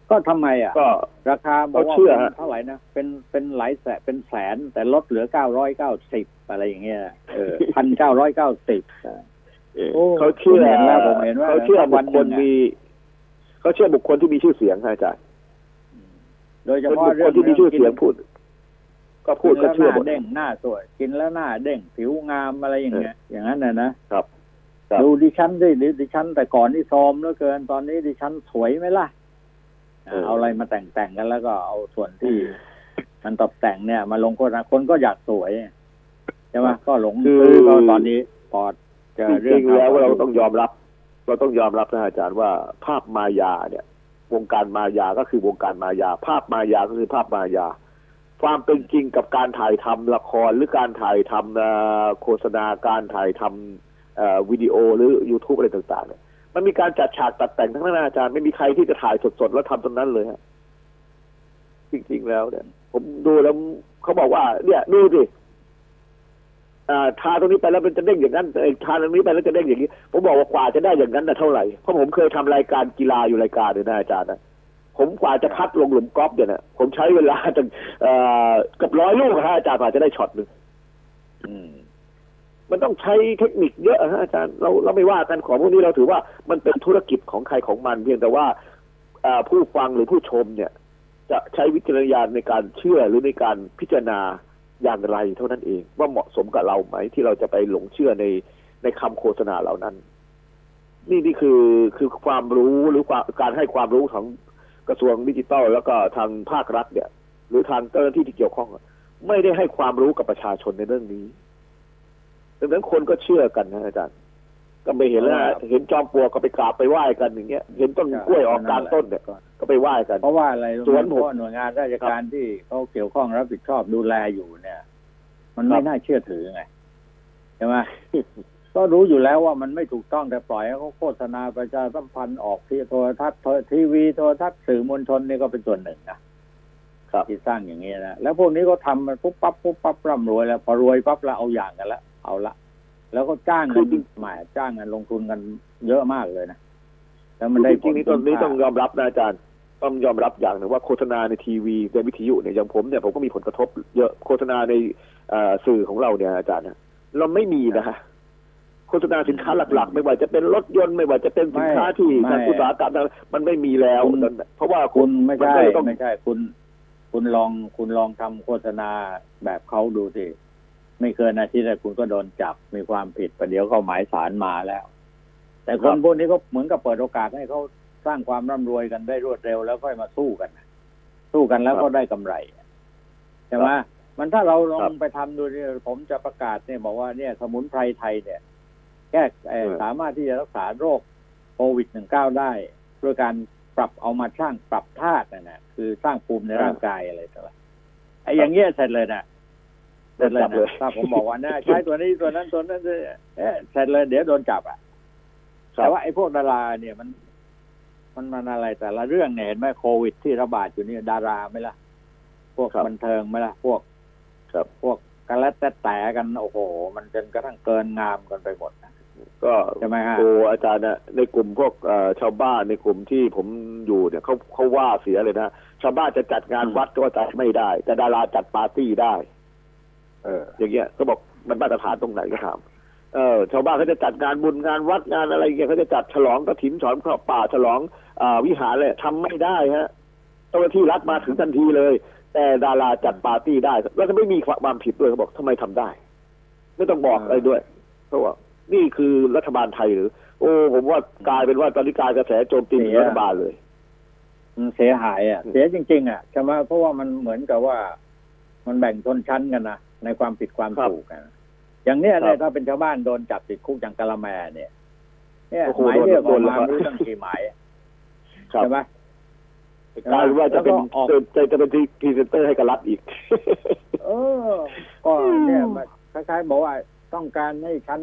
ก็ทำไมอะ ก็ราคาบอกว่าเขาเชื่อเป็นฮะเท่าไหร่นะเป็นเป็นหลายแสนเป็นแสนแต่ลดเหลือเก้าร้อยเก้าสิบอะไรอย่างเงี้ยเออพันเก้าร้อยเก้าสิบโอ้เขาเชื่อผมเห็นแล้วผมเห็นว่าเขาเชื่อวับุนคหนึ่คลงอะมีเขาเชื่อบุคคลที่มีชื่อเสียงฮะอาจารย์โดยเฉเป็นพาะบุคเรื่คอนงที่มีชื่อเสียงพูด ก็พูดก็กินเชื่อแล้วหหมดน้าเด้งหน้าสวย กินแล้วหน้าเด้งผิวงามอะไรอย่างเงี้ย อย่างนั้นน่ะนะครับครับดูดิฉันดิดิดิฉัน แต่ก่อนนี่ซอมเหลือเกินตอนนี้ดิฉันสวยไหมล่ะเออเอาอะไรมาแต่งแต่งกันแล้วก็เอาส่วนที่ มันตกแต่งเนี่ย มาลงโฆษณาคนก็อยากสวยใช่ไหมก็หลงคือซื้อก็ตอนนี้พอเจอจเรื่อริงงๆแล้วข่เราต้องยอมรับ เราต้องยอมรับนะอาจารย์ว่าภาพมายาเนี่ย วงการมายาก็คือวงการมายา ภาพมายาก็คือภาพมายา ความเป็นจริงกับการถ่ายทำละครหรือการถ่ายทำโฆษณาการถ่ายทำวิดีโอหรือ YouTube อะไรต่างๆเนี่ยมันมีการจัดฉากตัดแต่งทั้งนั้นอาจารย์ไม่มีใครที่จะถ่ายสดๆ แล้วทำตรงนั้นเลยฮะจริงๆแล้วเนี่ย ผมดูแล้วเขาบอกว่า เนี่ยดูสิอ่าทาตรงนี้ไปแล้วมันจะเด้งอย่างนั้นทาตรงนี้ไปแล้วจะเด้งอย่างนี้ ผมบอกว่ากว่าจะได้อย่างนั้นนะเท่าไหร่เพราะผมเคยทำรายการกีฬาอยู่รายการหนึ่งนะอาจารย์นะ ผมกว่าจะพัดลงหลุมกอล์ฟเนี่ยนะผมใช้เวลาจนเอ่อเกับร้อยลูกนะฮะอาจารย์กว่าจะได้ช็อตหนึ่งอืมมันต้องใช้เทคนิคเยอะฮะอาจารย์เราเราไม่ว่ากันของพวกนี้เราถือว่ามันเป็นธุรกิจของใครของมัน เพียงแต่ว่าเอ่อผู้ฟังหรือผู้ชมเนี่ย จะใช้วิจารณญาณในการเชื่อหรือในการพิจารณาอย่างไรเท่านั้นเอง ว่าเหมาะสมกับเราไหม ที่เราจะไปหลงเชื่อในในคำโฆษณาเหล่านั้น นี่นี่คือคือความรู้หรือความการให้ความรู้ของ กระทรวงดิจิทัลแล้วก็ทางภาครัฐเนี่ย หรือทางเจ้าหน้าที่ที่เกี่ยวข้องอะไม่ได้ให้ความรู้กับประชาชนในเรื่องนี้ ดังนั้นคนก็เชื่อกันนะอาจารย์ ก็ไม่เห็นแล้วฮะเห็นจอมปลวกก็ไปกราบไปไหว้กันอย่างเงี้ย เห็นต้นกล้วยออกกลางต้นเนี่ยก็ไปไหว้กัน เพราะว่าอะไรรู้ไหมสวนผมเพราะว่าหน่วยงานราชการที่เขาเกี่ยวข้องรับผิดชอบดูแลอยู่เนี่ย มันไม่ครับน่าเชื่อถือไงใช่ไหม ก็รู้อยู่แล้วว่ามันไม่ถูกต้องแต่ปล่อยให้เขาโฆษณาประชาสัมพันธ์ออกที่โทรทัศน์โทรทีวีโทรทัศน์สื่อมวลชนนี่ก็เป็นส่วนหนึ่งนะครับที่สร้างอย่างนี้นะแล้วพวกนี้ก็ทำมันปุ๊บปั๊บปุ๊บปั๊บร่ำรวยแล้วพอรวยปั๊บแล้วเอาอย่างกันละเอาละแล้วก็จ้างคืกัอนจริงหมายจ้างกันลงทุนกันเยอะมากเลยนะแล้วมันได้จริงๆนี่ผต้ลนนี้คุ้มค่าต้องยอมรับนะอาจารย์ต้องยอมรับอย่างหนึ่งว่าโฆษณาในทีวีในวิทยุเนี่ยอย่างผมเนี่ยผมก็มีผลกระทบเยอะโฆษณาในเอ่อสื่อของเราเนี่ยอาจารย์นะเราไม่มีนะฮะ โฆษณาสินค้าหลัก ๆ ไม่ว่าจะเป็นรถยนต์ไม่ว่าจะเป็นสินค้าที่ไม่การอุตสาหกรรมนั้นมันไม่มีแล้วคุณนั่นน่ะเพราะว่าคุณไม่นใช่ก็เลยต้องไม่ใช่คุณ คุณลองคุณลองทำโฆษณาแบบเขาดูสิไม่เกินอาทิตย์แรกคุณก็โดนจับมีความผิดประเดี๋ยวเขาหมายสารมาแล้ว แต่คนพวกนี้ก็เหมือนกับเปิดโอกาสให้เขาสร้างความร่ำรวยกันได้รวดเร็วแล้วค่อยมาสู้กันนะสู้กันแล้วก็ได้กำไรใช่ไหมมันถ้าเราลองไปทำดูเนี่ยผมจะประกาศเนี่ยบอกว่าเนี่ยสมุนไพรไทยเนี่ย แก้เอ่อสามารถที่จะรักษาโรคโควิดหนึ่งเก้าได้ด้วยการปรับเอามาสร้างปรับธาตุนะนะคือสร้างภูมิในร่างกายอะไรต่างๆไอ้อย่างเงี้ยเสร็จเลยนะเสร็จเลยจับเลนะยถ้าผมบอกว่านะใช้ตัวนี้ตัวนั้นตัวนั้นเอ๊ะเสร็จเลยเดี๋ยวโดนจับอะครับแต่ว่าไอ้พวกดาราเนี่ยมัน มันมันอะไรแต่ละเรื่องเนี่ยเห็นไหมโควิด ที่ระบาดอยู่เนี่ยดาราไหมล่ะพวกครับบันเทิงไหมล่ะพวกครับพวกกันและแต่แต่กันโอ้โห มันจนกระทั่งเกินงามกันไปหมดนะ ก็ใช่ไหมฮะ โอ้อาจารย์นะในกลุ่มพวกเอ่อชาวบ้านในกลุ่มที่ผมอยู่เนี่ยเขาเขาว่าเสียเลยนะชาวบ้านจะจัดงานวัดก็จัดไม่ได้ แต่ดาราจัดปาร์ตี้ได้ เออ อย่างเงี้ยก็บอกมันมาตรฐานตรงไหนก็ถามเออชาวบ้านเขาจะจัดงานบุญงานวัดงานอะไรเงี้ยเขาจะจัดฉลองกระถินฉลองข้าวป่าฉลองอ่าวิหารเลยทำไม่ได้ฮะเจ้าหน้าที่รัฐมาถึงทันทีเลย แต่ดาราจัดปาร์ตี้ได้แล้วก็ไม่มีความผิดด้วยเขาบอกทำไมทำได้ ไม่ต้องบอกอะไรด้วยเพราะว่า นี่คือรัฐบาลไทยหรือ โอ้ผมว่ากลายเป็นว่าตอนนี้กลายกระแสโจมตีเสียรัฐบาลเลยมันเสียหายอะ เสียจริง ๆ อะใช่ไหมเพราะว่ามันเหมือนกับว่า มันแบ่งชนชั้นกันนะในความผิดความครับถูกกันอย่างเนี้ยเนี่ยครับถ้าเป็นชาวบ้านโดนจับติดคุกอย่างกะละแมเนี่ย เนี่ยโอ้โหหมายเรียกออกโดนมาโดนไม่รู้ตั้งกี่หมายครับใช่ไหมกลายเป็นว่าจะเป็นแล้วก็ออกจะจะเป็นพรีเซนเตอร์ให้กับรัฐอีก เออ ก็เนี่ยมันคล้ายๆบอกว่าต้องการให้ฉัน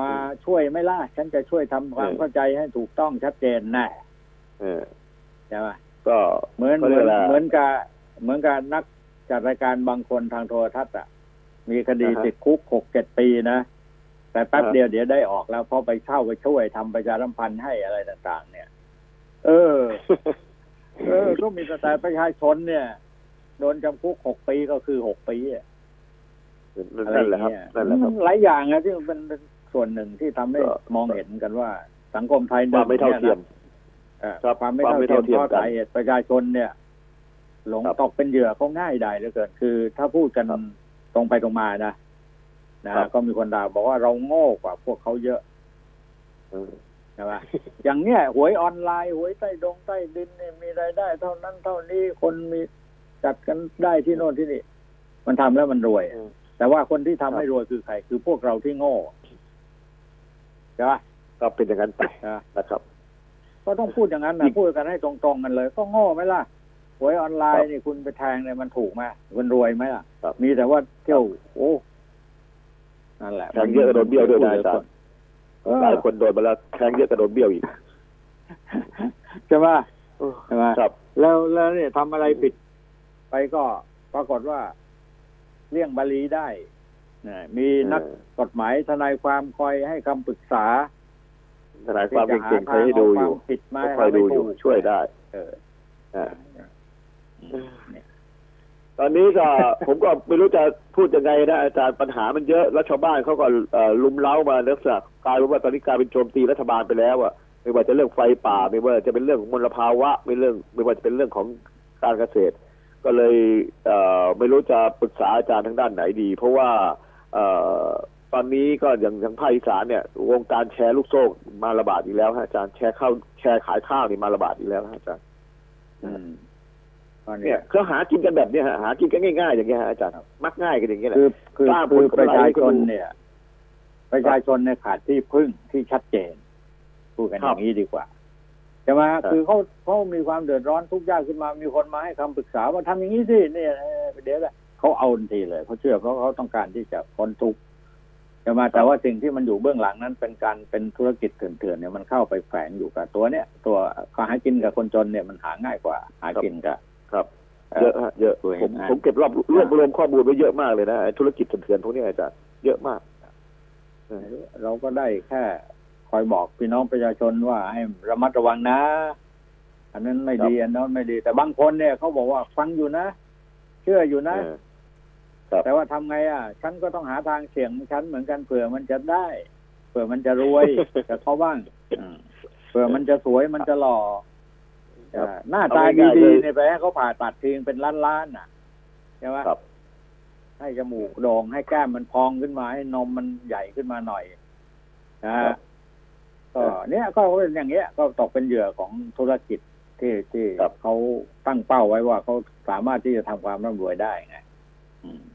มาช่วยไหม่ล่ะฉันจะช่วยทำความเออเข้าใจให้ถูกต้องชัดเจนแน่เออใช่ไหมก็เหมือนเขาเหเรีมืยอกนอะไรเหมือนกับเหมือนกับนักจัดรายการบางคนทางโทรทัศน์อะ มีคดีอ่าฮะติดคุกหกเจ็ดปีนะแต่แป๊บอ่าเดียวเดี๋ยวได้ออกแล้วเพราะไปเข้าไปช่วยทำประชาสัมพันธ์ให้อะไรต่าง ๆ เนี่ย เออ เออ ก็มีแต่ประชาชนเนี่ยโดนจำคุกหกปีก็คือหกปีอะอะไรนั่นอแหละย่างครับเงี้ยนั่นแหละครับหลายอย่างนะที่มันเป็น ส่วนหนึ่งที่ทำให้ก็มองเห็นกันว่า สังคมไทยความไม่เท่าเทียมเออครับความไม่ความเท่าไม่เทียเท่ามเทียมเพราะกันสาเหตุประชาชนเนี่ย หลงครับตกเป็นเหยื่อเขาง่ายได้เหลือเกินคือ ถ้าพูดกันครับตรงไปตรงมานะนะครับก็มีคนด่าบอกว่าเราโง่กว่าพวกเขาเยอะเออใช่ไหมอย่างเนี้ยหวยออนไลน์หวยใต้ดงใต้ดินเนี่ยมีรายได้ เท่านั้นเท่านี้คนมีจัดกันได้ที่โน่นที่นี่ มันทำแล้วมันรวยอืมแต่ว่าคนที่ทำครับให้รวยคือใคร คือพวกเราที่โง่ ใช่ปะก็เป็นอย่างนั้นไปนะนะครับ ก็ต้องพูดอย่างนั้นนะพูดกันให้ตรงๆกันเลย ก็โง่ไหมล่ะหวยออนไลน์นี่คุณไปแทงเนี่ยมันถูกไหมมันรวยไหมล่ะครับมีแต่ว่าเที่ยวโอ้นั่นแหละแทงเยอะโดนเบี้ยวด้วยนะอาจารย์เออหลายคนโดนมาแล้วแทงเยอะกระโดนเบี้ยวอีกใช่ไหมใช่ไหมครับแล้วแล้วเนี่ยทำอะไรผิด ไปก็ปรากฏว่าเลี่ยงบาลีได้นะ มีนักกฎหมายทนายความคอยให้คำปรึกษาทนายความเก่งๆเคยให้ดูอยู่ที่จะหาทางเาความผิดมาก็คอยดูอยู่ให้ถูกช่วยได้ เอออ่าเนี่ยตอนนี้ก็ผมก็ไม่รู้จะพูดยังไงนะอาจารย์ปัญหามันเยอะแล้วชาวบ้านเขาก็เอ่อลุมเล้ามาเนื่องจากกลายเป็นว่าตอนนี้กลายเป็นโจมตีรัฐบาลไปแล้วอะไม่ว่าจะเรื่องไฟป่า ไม่ว่าจะเป็นเรื่องของมลภาวะไม่เรื่อง ไม่ว่าจะเป็นเรื่องของการเกษตร ก็เลยเอ่อไม่รู้จะปรึกษาอาจารย์ทางด้านไหนดี เพราะว่าเอ่อ ตอนนี้ก็อย่างทางภาคอีสานเนี่ยวงการแชร์ลูกโซ่มาระบาดอีกแล้วฮะอาจารย์แชร์ข้าวแชร์ขายข้าวนี่มาระบาดอีกแล้วฮะอาจารย์อืมก็เนี่เนี่ยยเขาหากินกันแบบเนี้ยฮะหากินกันง่ายๆอย่างเงี้ยฮะอาจารย์มักง่ายกันอย่างเงี้ยแหละคือคือสร้างผคืลอกำไรประชาให้ชคนนดูเนี่ย ประชาชนเนี่ยขาดที่พึ่งที่ชัดเจนพูดกันคอรับย่างนี้ดีกว่าใช่ไหมครับคือเขาเขามีความเดือดร้อนทุกข์ยากขึ้นมามีคนมาให้คำปรึกษาว่าทำอย่างนี้สิเนี่ยเออเดี๋ยวแหละ เขาเอาทันทีเลยเขาเชื่อเพราะเขาต้องการที่จะพ้นทุกข์ใช่ไหมแต่ว่าสิ่งที่มันอยู่เบื้องหลังนั้นเป็นการเป็นธุรกิจเถื่อนๆเนี่ยมันเข้าไปแฝงอยู่กับตัวเนี่ย ตัวก็หากินกับคนจนเนี่ยมันหาง่ายกว่า หากินกับครับเอ่อเยอะฮะเยอะตัวเองผมนะผมเก็บรวบรวบรวมข้อมูลไว้เยอะมากเลยนะไอ้ธุรกิจเถื่อนๆพวกเนี้ยอาจารย์เยอะมากเออเราก็ได้แค่คอยบอกพี่น้องประชาชนว่าให้ระมัดระวังนะ อันนั้นไม่ดีอันนั้นไม่ดี แต่บางคนเนี่ยเขาบอกว่าฟังอยู่นะ เชื่ออยู่นะเออครับ แต่ว่าทำไงอะ ฉันก็ต้องหาทางเสี่ยงของฉันเหมือนกันเผื่อมันจะได้ เผื่อมันจะรวยกับเขาบ้างอืมเผื่อมันจะสวยมันจะหล่อครับอ่าหน้าตาเอาง่ายๆดีเลยๆเนี่ยไปให้เขาผ่าตัดทิ้งเป็นล้านๆน่ะใช่ไหมครับให้จมูกโด่งให้แก้มมันพองขึ้นมา ให้นมมันใหญ่ขึ้นมาหน่อยนะครัฮะบก็เนี่ยก็เป็นอย่างเงี้ย ก็ตกเป็นเหยื่อของธุรกิจที่ที่ครับเขาตั้งเป้าไว้ว่าเขาสามารถที่จะทำความร่ำรวยได้ไงอืม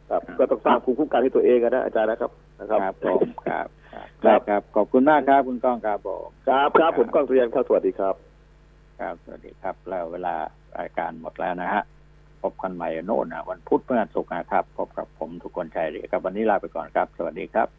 ครับก็ต้องสร้างภูมิคุ้มกันให้ตัวเองกันนะอาจารย์นะครับนะครับครับผมครับครับครัได้บครับ ขอบคุณมากครับคุณก้องครับผมครับครับผมก้องสุริยันครับสวัสดีครับ ครับสวัสดีครับ แล้วเวลารายการหมดแล้วนะฮะพบกันใหม่โน่นนะวันพุธเมื่อศุกร์นะครับพบกับผมทุกคนชัยเรียครับวันนี้ลาไปก่อนครับ สวัสดีครับ